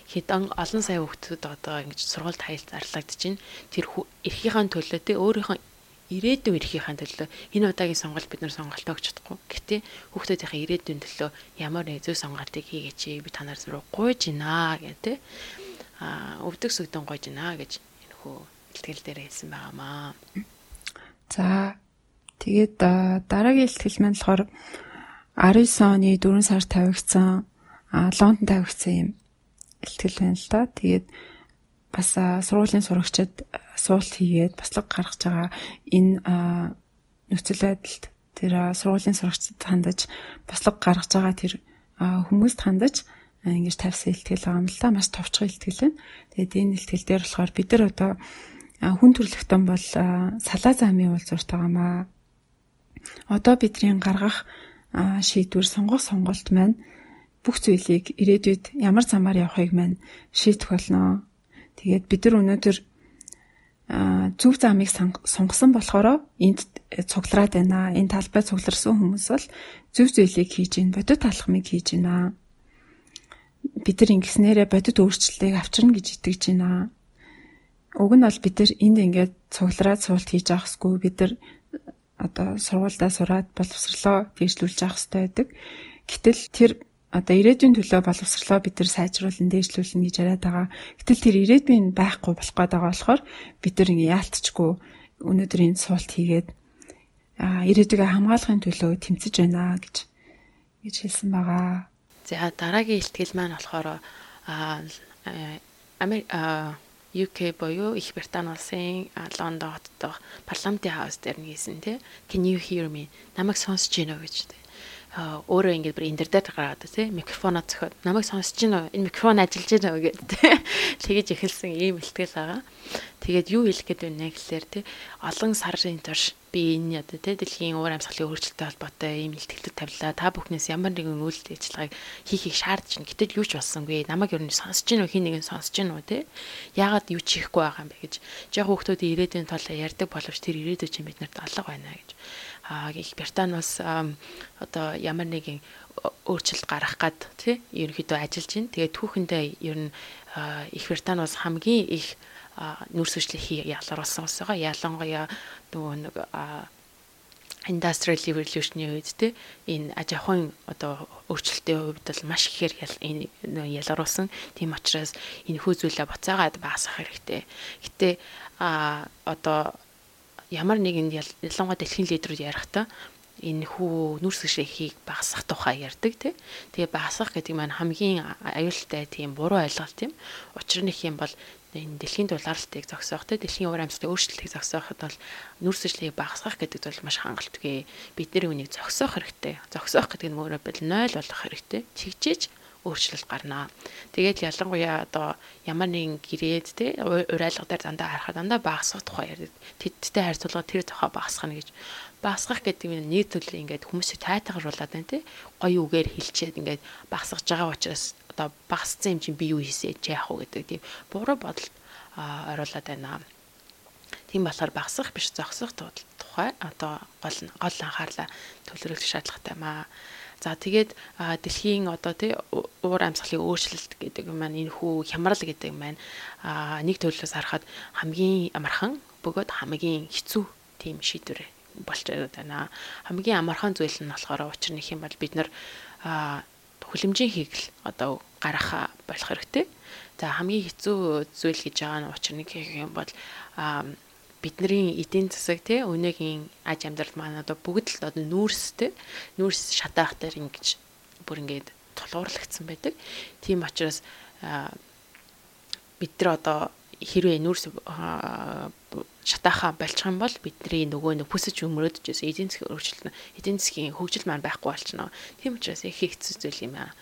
Хэдэн олон сая хүүхдүүд одоо ингэж сургуульд хаялт зарлагдаж байна. Тэр эрхийнхээ төлөө тэ өөрийнхөө ирээдүйн эрхийнхаа төлөө энэ удаагийн сонголт бид нар сонголтоо өгч чадахгүй. Гэтэ хүүхдүүдийнхээ ирээдүйн төлөө ямар нэг зөв сонголтыг хийгээч би танаар зүрх гуйж гинэ гэдэг а өвдөг сүгдэн гуйж гинэ гэж энэ хөө илтгэл дээр хэлсэн байгаамаа.
За тэгээд дараагийн илтгэл маань болохоор 19 оны 4 сар тавигдсан Лондон тавигдсан юм илтгэл байна л да. Тэгээд бас сургуулийн сурагчид асуулт хийгээд баслаг гаргаж байгаа энэ нөхцөл байдалд тэр сургуулийн сурагчид хандаж баслаг гаргаж байгаа тэр хүмүүст хандаж ингэж тавьсан ихтгэл байгаа юм л та маш товчхон ихтгэл байна. Тэгээд энэ ихтгэл дээр болохоор бид нар одоо хүн төрөлхтөн бол салаа замын уулзуурт байгаамаа. Одоо бидний гаргах шийдвэр сонгох сонголт маань бүх зүйлийг ирээдүйд ямар замаар явахыг маань шийдэх болно. Тэгээд бид нар өнөөдөр зөв замыг сонгосон болохоор энд цуглараад байна. Энэ талбай цугларсан хүмүүс бол зөв зүйлийг хийж гин бодит талхмыг хийж гинэ. Бид нар ингэснээрээ бодит өөрчлөлтийг авчирна гэж итгэж байна. Уг нь бол бид нар энд ингээд цуглараад суулт хийж авахгүй бид нар одоо сургуульдаа сураад боловсрлоо дэвшлүүлж авах хэрэгтэй байдаг. Гэтэл тэр одоо ирээдүйн төлөө боловсрлоо бид нар сайжруулан дээшлүүлнэ гэж яриад байгаа. Гэтэл тэр ирээдүйн байхгүй болох гээд байгаа болохоор бид нар ингэ яалтчгүй өнөөдөр энэ суулт хийгээд а ирээдүгээ хамгаалахын төлөө тэмцэж байна гэж гэж хэлсэн байгаа.
За дараагийн ихтгэл маань болохоор а Америк UK боёо Их Британи улсын Лондон хотод парламентын хаус дээр нэгсэн тий Can you hear me? Намайг сонсож байна уу гэж тий өөрөө ингээд бүр энэ дээр гараад тий микрофоноо зөхиод намайг сонсож уу? Энэ микрофон ажиллаж уу гэдэг тий. Тэгэж эхэлсэн ийм ихтгэл байгаа. Тэгээд юу хэлэх гээд байна гэхэлэр тий олон сарын турш би энэ яа тий дэлхийн уур амьсгалын өөрчлөлттэй холбоотой ийм илтгэлүүд тавилаа. Та бүхнээс ямар нэгэн үйл ажиллагааг хийхийг шаардж байна. Гэтэл юу ч болсонгүй. Намайг ер нь сонсож гин үү хин нэгэн сонсож гин үү тий. Яагаад юу ч хийхгүй байгаа юм бэ гэж. Жог хүүхдүүдийн ирээдүйн талаар ярьдаг боловч тэр ирээдүй чинь биднэрт алга байна гэж их Британи бас одоо ямар нэгэн өөрчлөлт гарах гад тий ерөнхийдөө ажиллаж байна. Тэгээд түүхэндээ ер нь их Британи бас хамгийн их нүүрс хүчлийг хий ялгаруулсан ус байгаа. Ялангуяа нөгөө нэг industrial revolution-ийн үед те энэ аж ахуйн одоо өөрчлөлтийн хувьд бол маш ихээр ялгаруулсан. Тийм учраас энэ хүү зүйлээ буцаагаад багасгах хэрэгтэй. Гэтэ а одоо ямар нэгэн ялангуяа дэлхийн лидерүүд ярихдаа энэ хүү нүрс гişхийг багасгах тухай ярьдаг тий. Тэгээ багасгах гэдэг маань хамгийн аюултай тийм буруу ойлголт тийм. Учир нь их юм бол энэ дэлхийн дулаалтыг зогсоох те дэлхийн уур амьсгалын өөрчлөлтийг зогсооход бол нүрс ижлийг багасгах гэдэг бол маш хангалтгүй бид нэр үнийг зогсоох хэрэгтэй зогсоох гэдэг нь өөрөө бол 0 болох хэрэгтэй чигжиж өөрчлөлт гарнаа. Тэгээд ялангуяа одоо ямар нэгэн гэрээд те урайлга дээр дандаа харахад дандаа багасгах тухай ярьдаг. Тэдтэй харьцуулга тэр тухай багасгах гэж багасгах гэдэг нь нийт төлөв ингээд хүмүүсийг тайтгаруулад байна те гоё үгээр хэлчихэд ингээд багасгаж байгаа учраас одоо багассан юм чинь би юу хийсэ яах вэ гэдэг тийм буруу бодолд оруулаад байна. Тийм болохоор багасгах биш зогсох тухай одоо гол гол анхаарлаа төвлөрүүлэх шаардлагатай маа. За тэгээд дэлхийн одоо тий уур амьсгалын өөрчлөлт гэдэг маань энэ хүү хямрал гэдэг маань нэг төрлөөс харахад хамгийн амархан бөгөөд хамгийн хэцүү тийм шийдвэр болж байна. Хамгийн амархан зүйл нь болохоор учир нь их юм бол бид нар хүлэмжийн хийгэл одоо гарах болох хэрэгтэй. За хамгийн хэцүү зүйл гэж байгаа нь учир нэг юм бол бидний эдийн засаг тий өнөөгийн аж амьдрал маань одоо бүгд л одоо нүүрстэй нүүрс шатаах дээр ингэж бүр ингээд тулгуурлагдсан байдаг. Тийм учраас бид нар одоо хэрвээ нүүрс шатаахаа болчих юм бол бидний нөгөө нэг бүсэж өмрөөдөж байсан эдийн засгийн өөрчлөлт эдийн засгийн хөгжил маань байхгүй болчихно. Тийм учраас их хэцүү зүйл юм аа.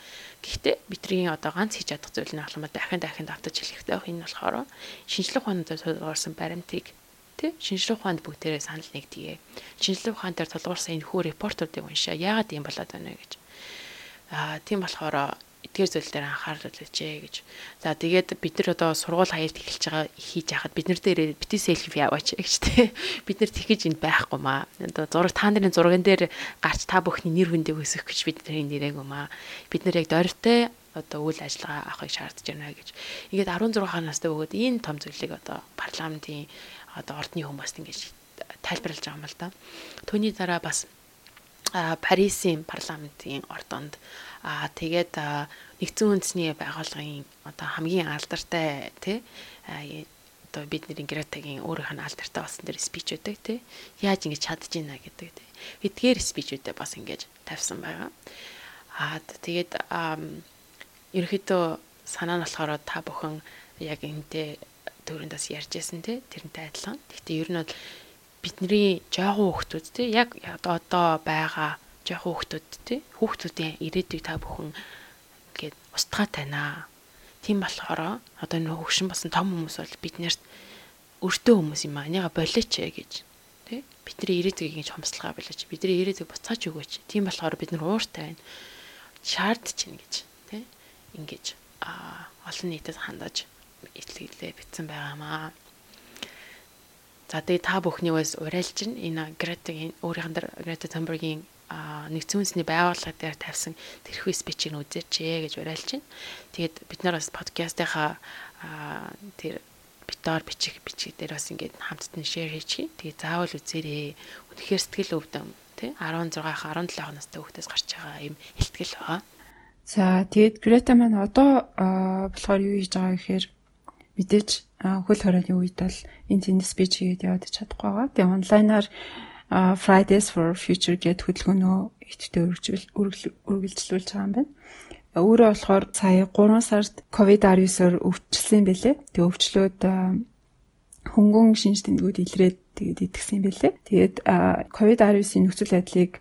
Гэхдээ бидний одоо ганц хийж чадах зүйл нь алхам дахин дахин давтаж хэлэхтэй байх энэ болохоор шинжлэх ухаанаар тулгуурсан баримтыг тий шинжлэх ухаанд бүгдээрээ санал нэгдэе. Шинжлэх ухаан дээр тулгуурсан энэ хүү репортуудыг уншаа. Яагаад ийм болоод байна вэ гэж. Аа тийм болохоор эдгээр зүйл дээр анхаарал үлээчээ гэж. За тэгээд бид нар одоо сургууль хаялт эхэлж байгаа хийж яхад бид нар дээр бити селфи яваач гэж те. Бид нар тэгэж энд байхгүй маа. Одоо зураг та нарын зурган дээр гарч та бүхний нэр хүндийг өсгөх гэж бид нарын нэрээгүй маа. Бид нар яг дөрвтэй одоо үйл ажиллагаа авахыг шаардж байна гэж. Ингээд 16 настай бөгөөд энэ том зүйлийг одоо парламентын одоо ордны хүмүүст ингэж тайлбарлаж байгаа юм л да. Түүний дараа бас Парисын парламентын ордонд тэгээд нэгдсэн үндэсний байгууллагын одоо хамгийн алдартай тий одоо бидний Гретагийн өөрийнх нь алдартай болсон дээр спич өгдөг тий яаж ингэж чадж ийна гэдэг тий эдгээр спичүүдээ бас ингэж тавьсан байгаа. Аа тэгээд ерөөхдөө санаа нь болохоор та бүхэн яг энтэй төрөнд бас ярьж байсан тий тэрнтэй адилхан. Гэхдээ ер нь бол бидний жоохон хүмүүс тий яг одоо байгаа жоохон хүүхдүүд тий хүүхдүүдийн ирээдүйг та бүхэн ингээд устгаа танаа. Тийм болохоор одоо нөх хөвшин басан том хүмүүс бол биднэрт өртөө хүмүүс юм аа. Энийг болооч гэж тий бидний ирээдүйг ингэж хомслгаа болооч. Бидний ирээдүйг буцааж өгөөч. Тийм болохоор бид нар ууртай байна. Шаардж чинь гэж тий ингэж а олон нийтэд хандаж итгэлээ битсэн байгаамаа. За тэгээ та бүхний бас урайлж энэ Гретагийн өөрийнх нь Грета Thunberg-ийн нэгдсэн үндэсний байгууллага дээр тавьсан тэрхүү спичийг үзээч гэж уриалж байна. Тэгээд бид нар бас подкастынхаа тэр битоор бичих бичиг дээр бас ингээд хамтд нь шеэр хийчихье. Тэгээд заавал үзээрэй. Үнэхээр сэтгэл өвдөн тий 16-аас 17 настай хүүхдээс гарч байгаа юм ихтгэл байгаа.
За тэгээд Грета маань одоо болохоор юу хийж байгаа гэхээр мэдээж хөл хорионы үед бол энэ тэнд спич хийгээд яваад чадахгүй байгаа. Тэгээ онлайнаар Fridays for Future гэдэг хөдөлгөөнөө идэвхтэй үргэлжлүүлж байгаа юм байна. Өөрөө болохоор сая 3 сард COVID-19-оор өвчлсөн бэлээ. Тэгээ өвчлөөд хөнгөн шинж тэмдгүүд илрээд тэгээд идэгсэн бэлээ. Тэгээд COVID-19-ийн нөхцөл байдлыг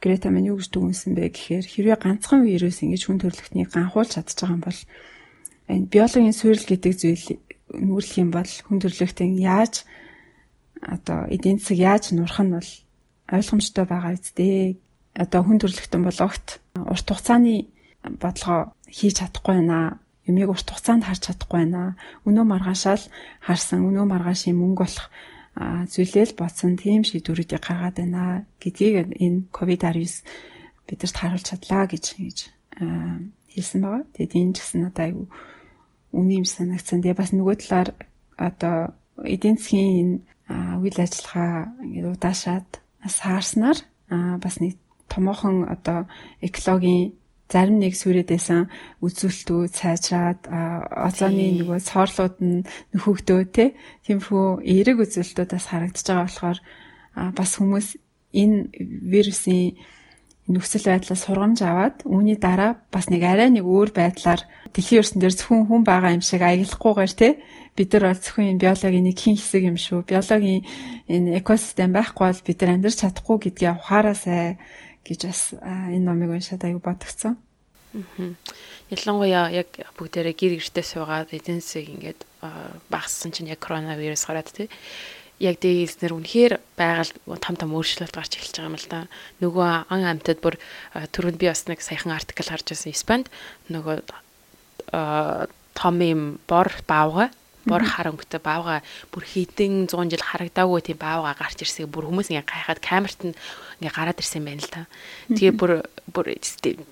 Грета маань юу гэж дүгнсэн бэ гэхээр хэрвээ ганцхан вирус ингэж хүн төрөлхтнийг ганхуулж чадчих байгаа юм бол биологийн суурил гэдэг зүйл нүүрлэх юм бол хүн төрөлхтнийг яаж одоо эдийн засаг яаж нурах нь бол ойлгомжтой байгаа үсттэй. Одоо хүн төрөлхтөн бол огт урт хугацааны бодлогоо хийж чадахгүй байна. Юмыг урт хугацаанд харж чадахгүй байна. Өнөө маргаашаал харсан өнөө маргаашийн мөнгө болох зүйлэл бодсон тийм шийдвэрүүдийг гаргаад байна гэдгийг энэ ковид-19 бидэрт харуулж чадлаа гэж хэлсэн байгаа. Тэгээд энэ ч гэсэн надад аюу үний юм санагдсан. Тэгээ бас нөгөө талаар одоо эдийн засгийн үйл ажиллагаа ингээд удаашаад саарснаар бас нэг томоохон одоо экологийн зарим нэг сүрээдсэн үзүүлэлтүүд сайжраад озоны нөгөө цоорлууд нь нөхөгдөө те тиймэрхүү эерэг үзүүлэлтүүдээс харагдаж байгаа болохоор бас хүмүүс энэ вирусын нөхцөл байдлаас сургамж аваад үүний дараа бас нэг арай нэг өөр байдлаар дэлхийн ертөнд дээр зөвхөн хүн байгаа юм шиг аялахгүйгээр те бид нар бол зөвхөн биологийн нэг хин хэсэг юм шүү. Биологийн энэ экосистем байхгүй бол бид нар амьдарч чадахгүй гэдгийг ухаараасай гэж бас энэ номыг уншаад аягүй бодгцсон.
Ялангуяа яг бүгдээрээ гэр гэртээ суугаад засаг ингээд багассан чинь яг коронавирус гараад тий яг дээснэр үнэхээр байгаль том том өөрчлөлт гарч эхэлж байгаа юм л да. Нөгөө ан амьтад бүр түрүүнд би бас нэг саяхан артикл харж байсан Испанд нөгөө том юм бор баавга бор хар өнгөтэй баавга бүр хідэн 100 жил харагдаагүй тийм баавга гарч ирсэг бүр хүмүүс ингээ гайхаад камерт нь ингээ гараад ирсэн байна л та. Тэгээ бүр бүр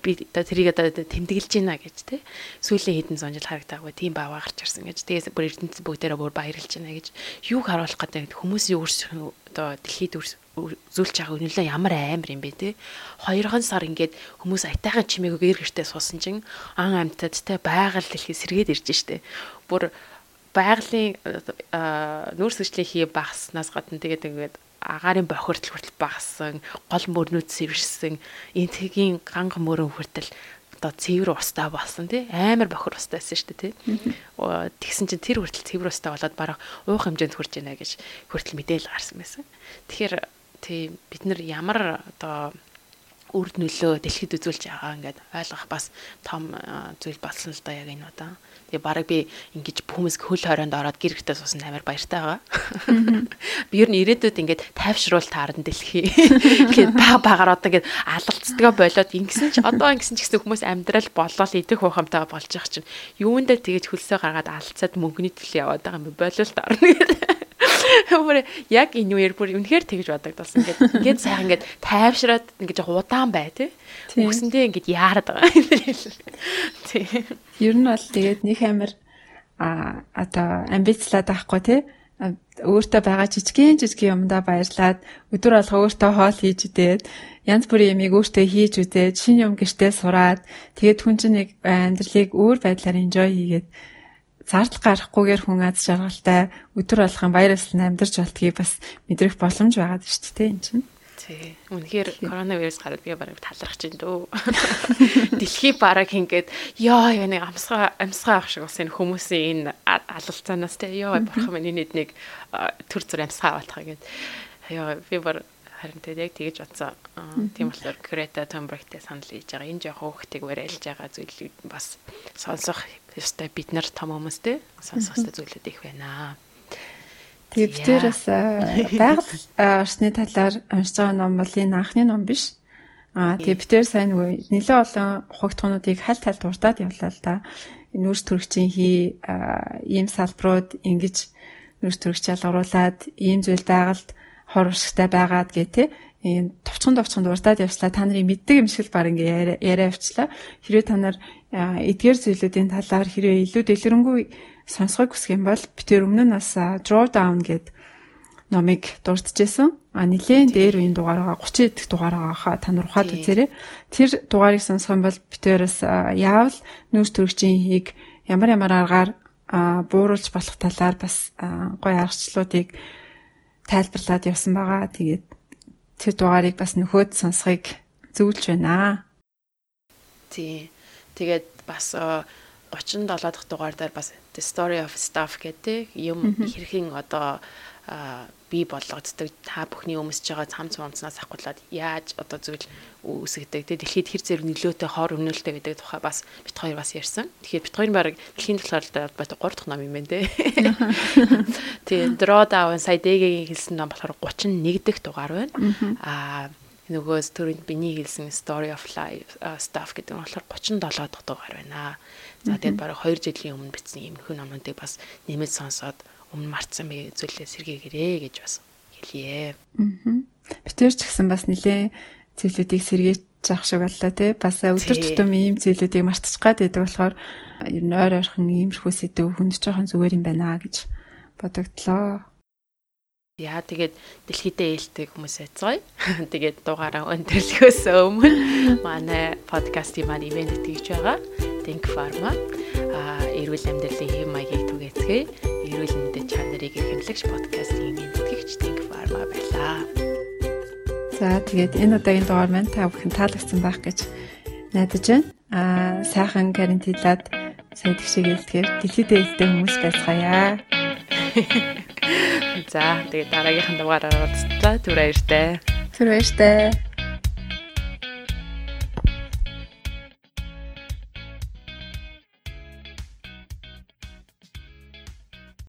би тэрийг одоо тэмдэглэж байна гэж те. Сүүлийн хідэн 100 жил харагдаагүй тийм баавга гарч ирсэн гэж. Тэгээ бүр эрдэнэт бүгдээрээ бүр баярлж байна гэж. Юуг харуулах гэдэг хүмүүсийн өөрсдөө одоо дэлхийд үзүүлж байгаа үнэлээ ямар амар юм бэ те. Хоёрхан сар ингээд хүмүүс айтайхан чимээг гэр гэртээ суусан чинь ан амьтад те байгаль дэлхий сэргээд ирж штэ. Бүр байгалийн нүүрс хүчлийн хий багаснаас гадна тэгээд ингээд агаарын бохирдол хүртэл багассан, гол мөрнүүд сэвэрсэн, энтгийн ганга мөрөн хүртэл одоо цэвэр устаа болсон тий? Амар бохир устаа байсан шүү дээ тий? Тэгсэн чинь тэр хүртэл цэвэр устаа болоод бараг уух хэмжээнд хүрч байна гэж хүртэл мэдээлэл гарсан байсан. Тэгэхээр тий бид нар ямар одоо үр нөлөө дэлхийд үзүүлж байгаа ингээд ойлгох бас том зүйл болсон л да яг энэ удаа Тэгээ бараг би ингэж хүмүүс хөл хорионд ороод гэр гэртээ суусан амар баяртай байгаа. Би ер нь ирээдүйд ингэж тайвшруул таарна дэлхий. Тэгээд баг багаар одоо ингэж алалцдгаа болоод ингэсэн чи одоо ингэсэн ч гэсэн хүмүүс амьдрал болол идэх ухамтай болж байгаа чинь юундаа тэгэж хөлсөө гаргаад алцаад мөнгөний төлөө яваад байгаа юм болол таарна гэдэг. Өөр яг энэ үеэр бүр үнэхээр тэгж бодогдолсон. Ингээд ингээд сайхан ингээд тайвшраад ингээд удаан бай тий. Үгсэндээ ингээд яарад байгаа.
Тий. Ер нь бол тэгээд нэг амир а одоо амбицлаад байхгүй тий өөртөө байгаа жижигэн жижигэн юмдаа баярлаад өдөр алга өөртөө хоол хийж үдээд янз бүрийн ямиг өөртөө хийж үдээд шинэ юм гэртээ сураад тэгээд хүн чинь нэг амьдралыг өөр байдлаар enjoy хийгээд зардал гарахгүйгээр хүн аз жаргалтай өдөр болгон баяр ёслон амьдарч болтгийг бас мэдрэх боломж байгаа шүү дээ энэ чинь.
Тий. Үнэхээр коронавирус гараад би барыг талархаж байна дөө. Дэлхий бараг ингээд ёо яа нэг амсгаа амсгаа авах шиг бас энэ хүмүүсийн энэ алалцаанаас те ёо бурхан минь энэ нэг төр зүр амсгаа авах гэдэг. Ёо би бар харин тэгээд яг тэгэж бодсон. Тийм болохоор Greta Thunberg-тэй санал хийж байгаа. Энэ жоох хөөхтэйг барайлж байгаа зүйлийг бас сонсох ёстой бид нар том хүмүүстэй сонсох ёстой зүйлүүд их байна.
Тэгээд бид тэр бас байгаль орчны талаар уншиж байгаа ном бол энэ анхны ном биш. Аа тэгээд бид тэр сайн нөгөө нэлээд олон ухагтхуунуудыг халь талд урдаад явлаа л да. Нүүрс төрөгчийн хий ийм салбарууд ингэж нүүрс төрөгч ялгаруулад ийм зүйл байгальд хор уршигтай байгаад гэ тэ энэ товчхон товчхон урдаад явчлаа та нарын мэддэг юм шиг л баг ингээ яриа авчлаа хэрвээ та нар эдгээр зүйлүүдийн талаар хэрвээ илүү дэлгэрэнгүй сонсохыг хүсэх юм бол би тэр өмнө нь бас draw down гэд номыг дурдчихсан. А нилээн дээр үеийн дугаараа 30 дэх дугаараа хаа та нар ухаад үзээрэй. Тэр дугаарыг сонсох юм бол битээрээс яавал нүүрс төрөгчийн хийг ямар ямар аргаар бууруулж болох талаар бас гоё аргачлалуудыг тайлбарлаад явсан байгаа. Тэгээд тэр дугаарыг бас нөхөд сонсхийг зөвлөж байна.
Тий. Тэгээд бас 37 дахь дугаар дээр бас The Story of Stuff гэдэг юм хэрхэн одоо бий болгогддог та бүхний өмсөж байгаа цам цамцнаас ахгуулаад яаж одоо зүйл үүсгдэг те дэлхийд хэр зэрэг нөлөөтэй хор өмнөлтэй гэдэг тухай бас бит хоёр бас ярьсан. Тэгэхээр бит хоёрын баг дэлхийн талаар бат 3 дахь ном юм байна те. Тэгээ Drawdown сая дэгийн хэлсэн ном болохоор 31 дэх дугаар байна. Аа нөгөө төрөнд биний хэлсэн Story of Life stuff гэдэг нь болохоор 37 дахь дугаар байна. За тэгээд бараг 2 жилийн өмнө бичсэн юм хүү номнуудыг бас нэмээд сонсоод өмнө мартсан би зүйлээ сэргээгээрээ гэж бас хэлье.
Аа. Битэр ч гэсэн бас нилээ зүйлүүдийг сэргээж заах шиг боллоо тий. Бас өдөр тутам ийм зүйлүүдийг мартчих гад байдаг болохоор ер нь ойр ойрхон иймэрхүү сэдв хүндж жоохон зүгээр юм байна гэж бодогдлоо.
Яа тэгээд дэлхийдээ ээлдэг хүмүүс байцгаая. Тэгээд дугаараа өндөрлөхөөс өмнө манай подкастын маань ивент тэгж байгаа. Think Pharma а эрүүл амьдралын хэм маягийг түгээцгээе. Эрүүл мэндэд чанарыг эрхэмлэгч подкастын ивент тэгж Think Pharma байлаа.
За тэгээд энэ удаагийн дугаар маань та бүхэн таалагдсан байх гэж найдаж байна. Аа сайхан карантинлаад сая тэгшээ ээлтгэр дэлхийдээ ээлдэг хүмүүс байцгаая.
За тэгээд дараагийнхан дугаараар уулзлаа. Түр баяртай.
Түр баяртай.